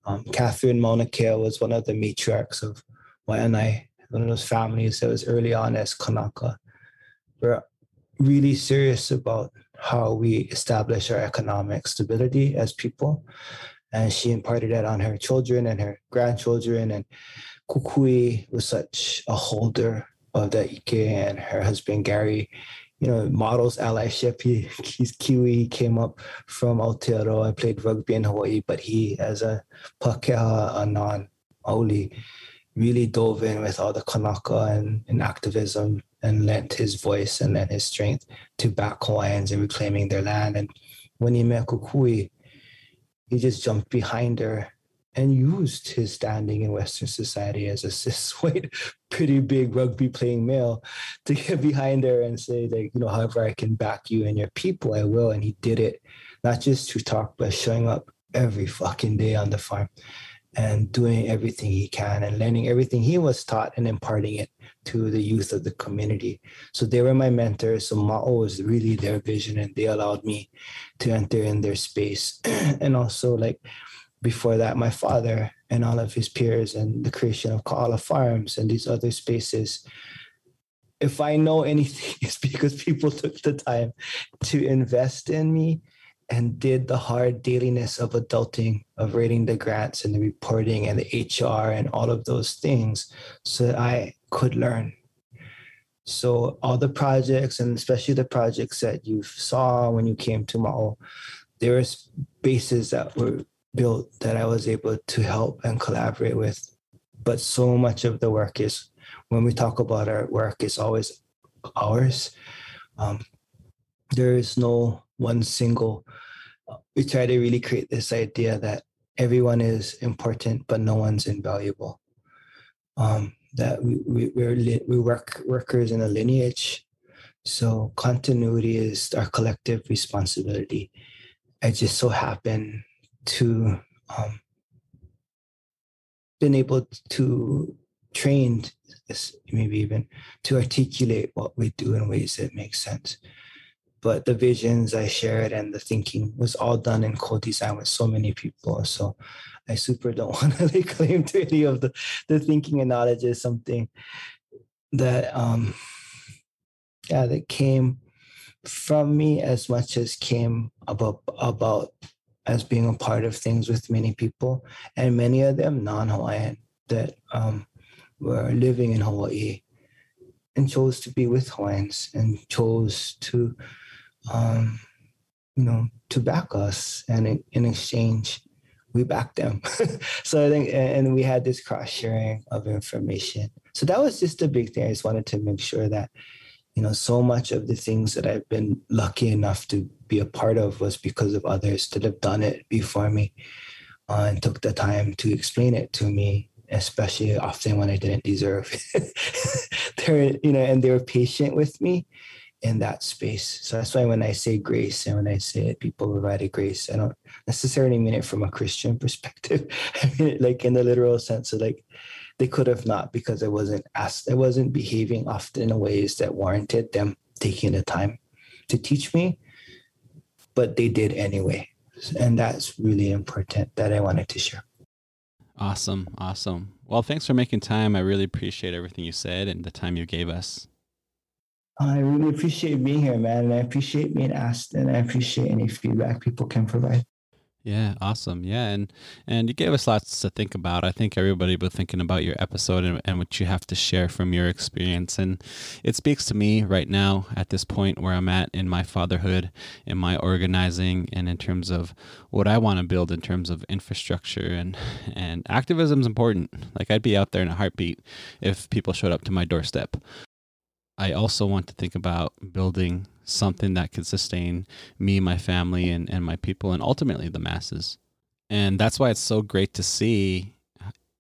um, Catherine Mauna was one of the matriarchs of Waianae, one of those families that was early on as Kanaka. We're really serious about how we establish our economic stability as people. And she imparted that on her children and her grandchildren. And Kukui was such a holder of the Ike and her husband Gary, you know, models allyship. He, he's Kiwi, came up from Aotearoa and played rugby in Hawaii, but he, as a Pakeha, a non-Auli, really dove in with all the Kanaka and, and activism and lent his voice and lent his strength to back Hawaiians in reclaiming their land. And when he met Kukui, he just jumped behind her and used his standing in Western society as a cis white, pretty big rugby playing male to get behind her and say that, you know, however I can back you and your people, I will. And he did it, not just to talk, but showing up every fucking day on the farm and doing everything he can and learning everything he was taught and imparting it to the youth of the community. So they were my mentors. So Ma'o was really their vision and they allowed me to enter in their space. and also like before that, my father and all of his peers and the creation of Ka'ala Farms and these other spaces. If I know anything, it's because people took the time to invest in me and did the hard dailiness of adulting, of writing the grants and the reporting and the HR and all of those things so that I could learn. So all the projects and especially the projects that you saw when you came to Ma'o, there spaces that were built that I was able to help and collaborate with. But so much of the work is, when we talk about our work, is always ours. Um, there is no one single. We try to really create this idea that everyone is important, but no one's invaluable. Um, that we, we we're we work workers in a lineage, so continuity is our collective responsibility. I just so happen to um, been able to train maybe even to articulate what we do in ways that make sense but the visions i shared and the thinking was all done in co-design with so many people. So i super don't want to lay claim to any of the the thinking and knowledge is something that um yeah that came from me as much as came about about as being a part of things with many people, and many of them non-Hawaiian that um, were living in Hawaii and chose to be with Hawaiians and chose to, um, you know, to back us, and in, exchange, we backed them. so I think, and we had this cross sharing of information. So that was just a big thing. I just wanted to make sure that you know, so much of the things that I've been lucky enough to be a part of was because of others that have done it before me uh, and took the time to explain it to me, especially often when I didn't deserve. they're, you know, and they were patient with me in that space. So that's why when I say grace and when I say it, people provided grace, I don't necessarily mean it from a Christian perspective. I mean it like in the literal sense of like they could have not because I wasn't asked, I wasn't behaving often in ways that warranted them taking the time to teach me, but they did anyway. And that's really important that I wanted to share. Awesome. Awesome. Well, thanks for making time. I really appreciate everything you said and the time you gave us. I really appreciate being here, man. And I appreciate being asked and I appreciate any feedback people can provide. Yeah, awesome. Yeah, and and you gave us lots to think about. I think everybody was thinking about your episode and, and what you have to share from your experience, and it speaks to me right now at this point where I'm at in my fatherhood, in my organizing, and in terms of what I want to build in terms of infrastructure and and activism is important. Like I'd be out there in a heartbeat if people showed up to my doorstep. I also want to think about building something that could sustain me, my family, and, and my people, and ultimately the masses. And that's why it's so great to see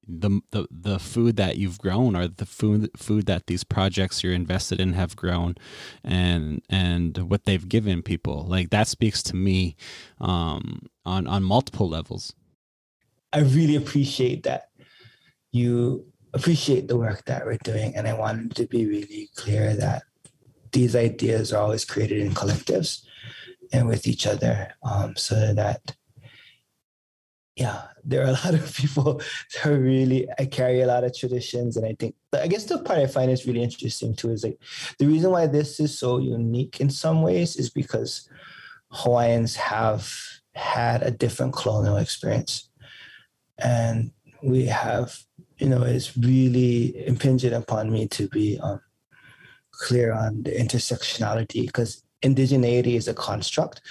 the, the the food that you've grown or the food food that these projects you're invested in have grown and and what they've given people like that speaks to me um, on on multiple levels i really appreciate that you appreciate the work that we're doing and i wanted to be really clear that these ideas are always created in collectives and with each other um, so that yeah there are a lot of people that really i carry a lot of traditions and i think i guess the part i find is really interesting too is like the reason why this is so unique in some ways is because hawaiians have had a different colonial experience. And we have you know it's really impinged upon me to be um, clear on the intersectionality because indigeneity is a construct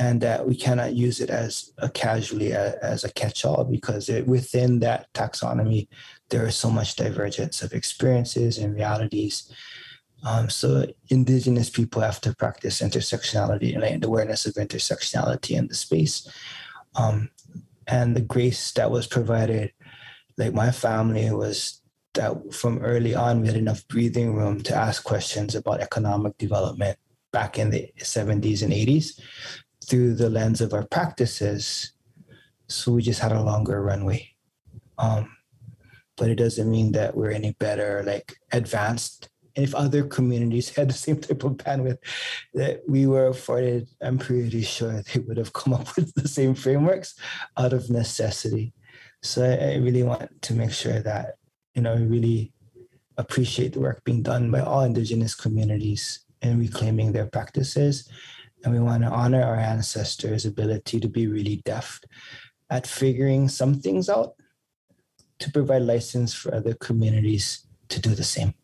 and that we cannot use it as a casually a, as a catch-all because it, within that taxonomy there is so much divergence of experiences and realities. Um, so indigenous people have to practice intersectionality and awareness of intersectionality in the space. Um, and the grace that was provided like my family was that from early on, we had enough breathing room to ask questions about economic development back in the 70s and 80s through the lens of our practices. So we just had a longer runway. Um, but it doesn't mean that we're any better, like advanced. And if other communities had the same type of bandwidth that we were afforded, I'm pretty sure they would have come up with the same frameworks out of necessity. So I, really want to make sure that, you know, we really appreciate the work being done by all indigenous communities in reclaiming their practices. And we want to honor our ancestors' ability to be really deft at figuring some things out to provide license for other communities to do the same.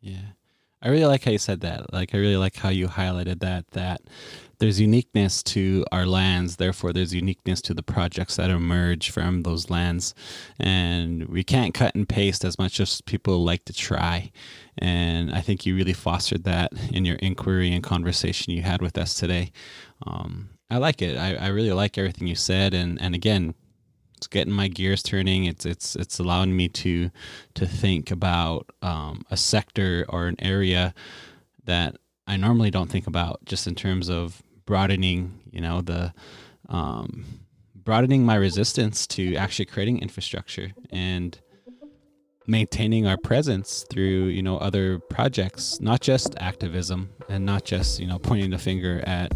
Yeah. I really like how you said that. Like I really like how you highlighted that that there's uniqueness to our lands, therefore there's uniqueness to the projects that emerge from those lands. And we can't cut and paste as much as people like to try. And I think you really fostered that in your inquiry and conversation you had with us today. Um, I like it. I, I really like everything you said. And, and again, it's getting my gears turning. It's it's it's allowing me to to think about um, a sector or an area that I normally don't think about, just in terms of broadening, you know, the um, broadening my resistance to actually creating infrastructure and maintaining our presence through you know other projects, not just activism and not just you know pointing the finger at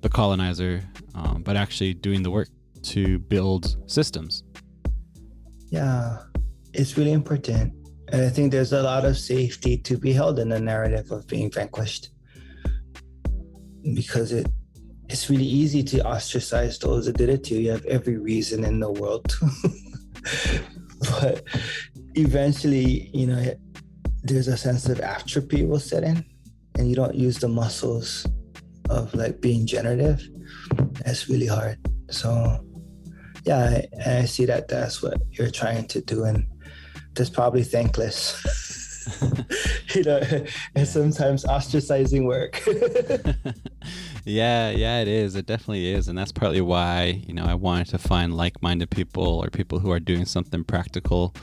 the colonizer, um, but actually doing the work to build systems. Yeah, it's really important. And I think there's a lot of safety to be held in the narrative of being vanquished because it it's really easy to ostracize those that did it to you. You have every reason in the world to. but eventually, you know, there's a sense of atrophy will set in and you don't use the muscles of like being generative. That's really hard. So yeah, I, I see that that's what you're trying to do, and that's probably thankless. you know, and sometimes ostracizing work. Yeah, yeah, it is. It definitely is, and that's partly why you know I wanted to find like-minded people or people who are doing something practical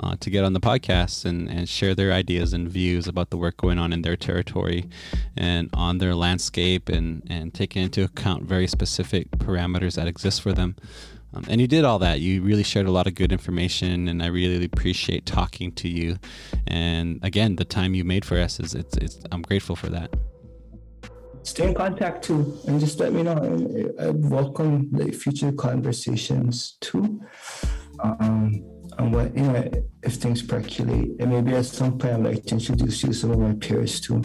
uh, to get on the podcast and and share their ideas and views about the work going on in their territory and on their landscape, and and taking into account very specific parameters that exist for them. Um, and you did all that. You really shared a lot of good information, and I really appreciate talking to you. And again, the time you made for us is it's, it's I'm grateful for that. Stay in contact too, and just let me know. I welcome the future conversations too. Um, and what you know, if things percolate, and maybe at some point I'd like to introduce you to some of my peers too.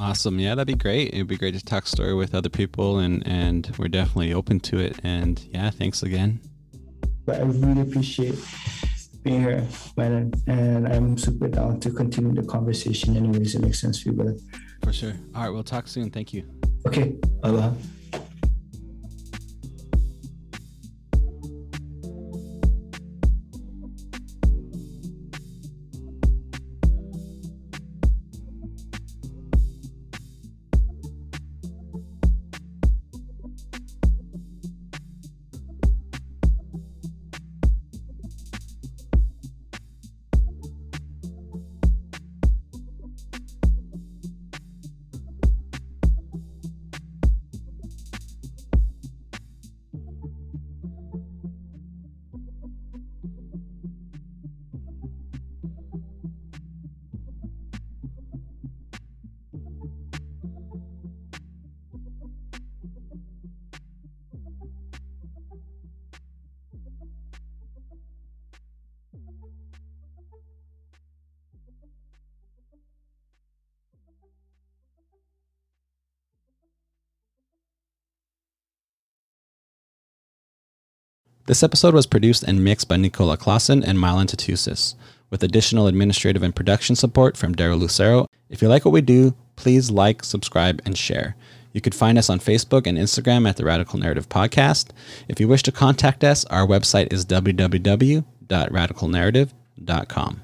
Awesome. Yeah, that'd be great. It'd be great to talk story with other people and and we're definitely open to it. And yeah, thanks again. But I really appreciate being here, man. And I'm super down to continue the conversation anyways. It makes sense for you, brother. For sure. All right, we'll talk soon. Thank you. Okay. Aloha. This episode was produced and mixed by Nicola Clausen and Milan Tootoosis, with additional administrative and production support from Daryl Lucero. If you like what we do, please like, subscribe, and share. You can find us on Facebook and Instagram at the Radical Narrative Podcast. If you wish to contact us, our website is www.radicalnarrative.com.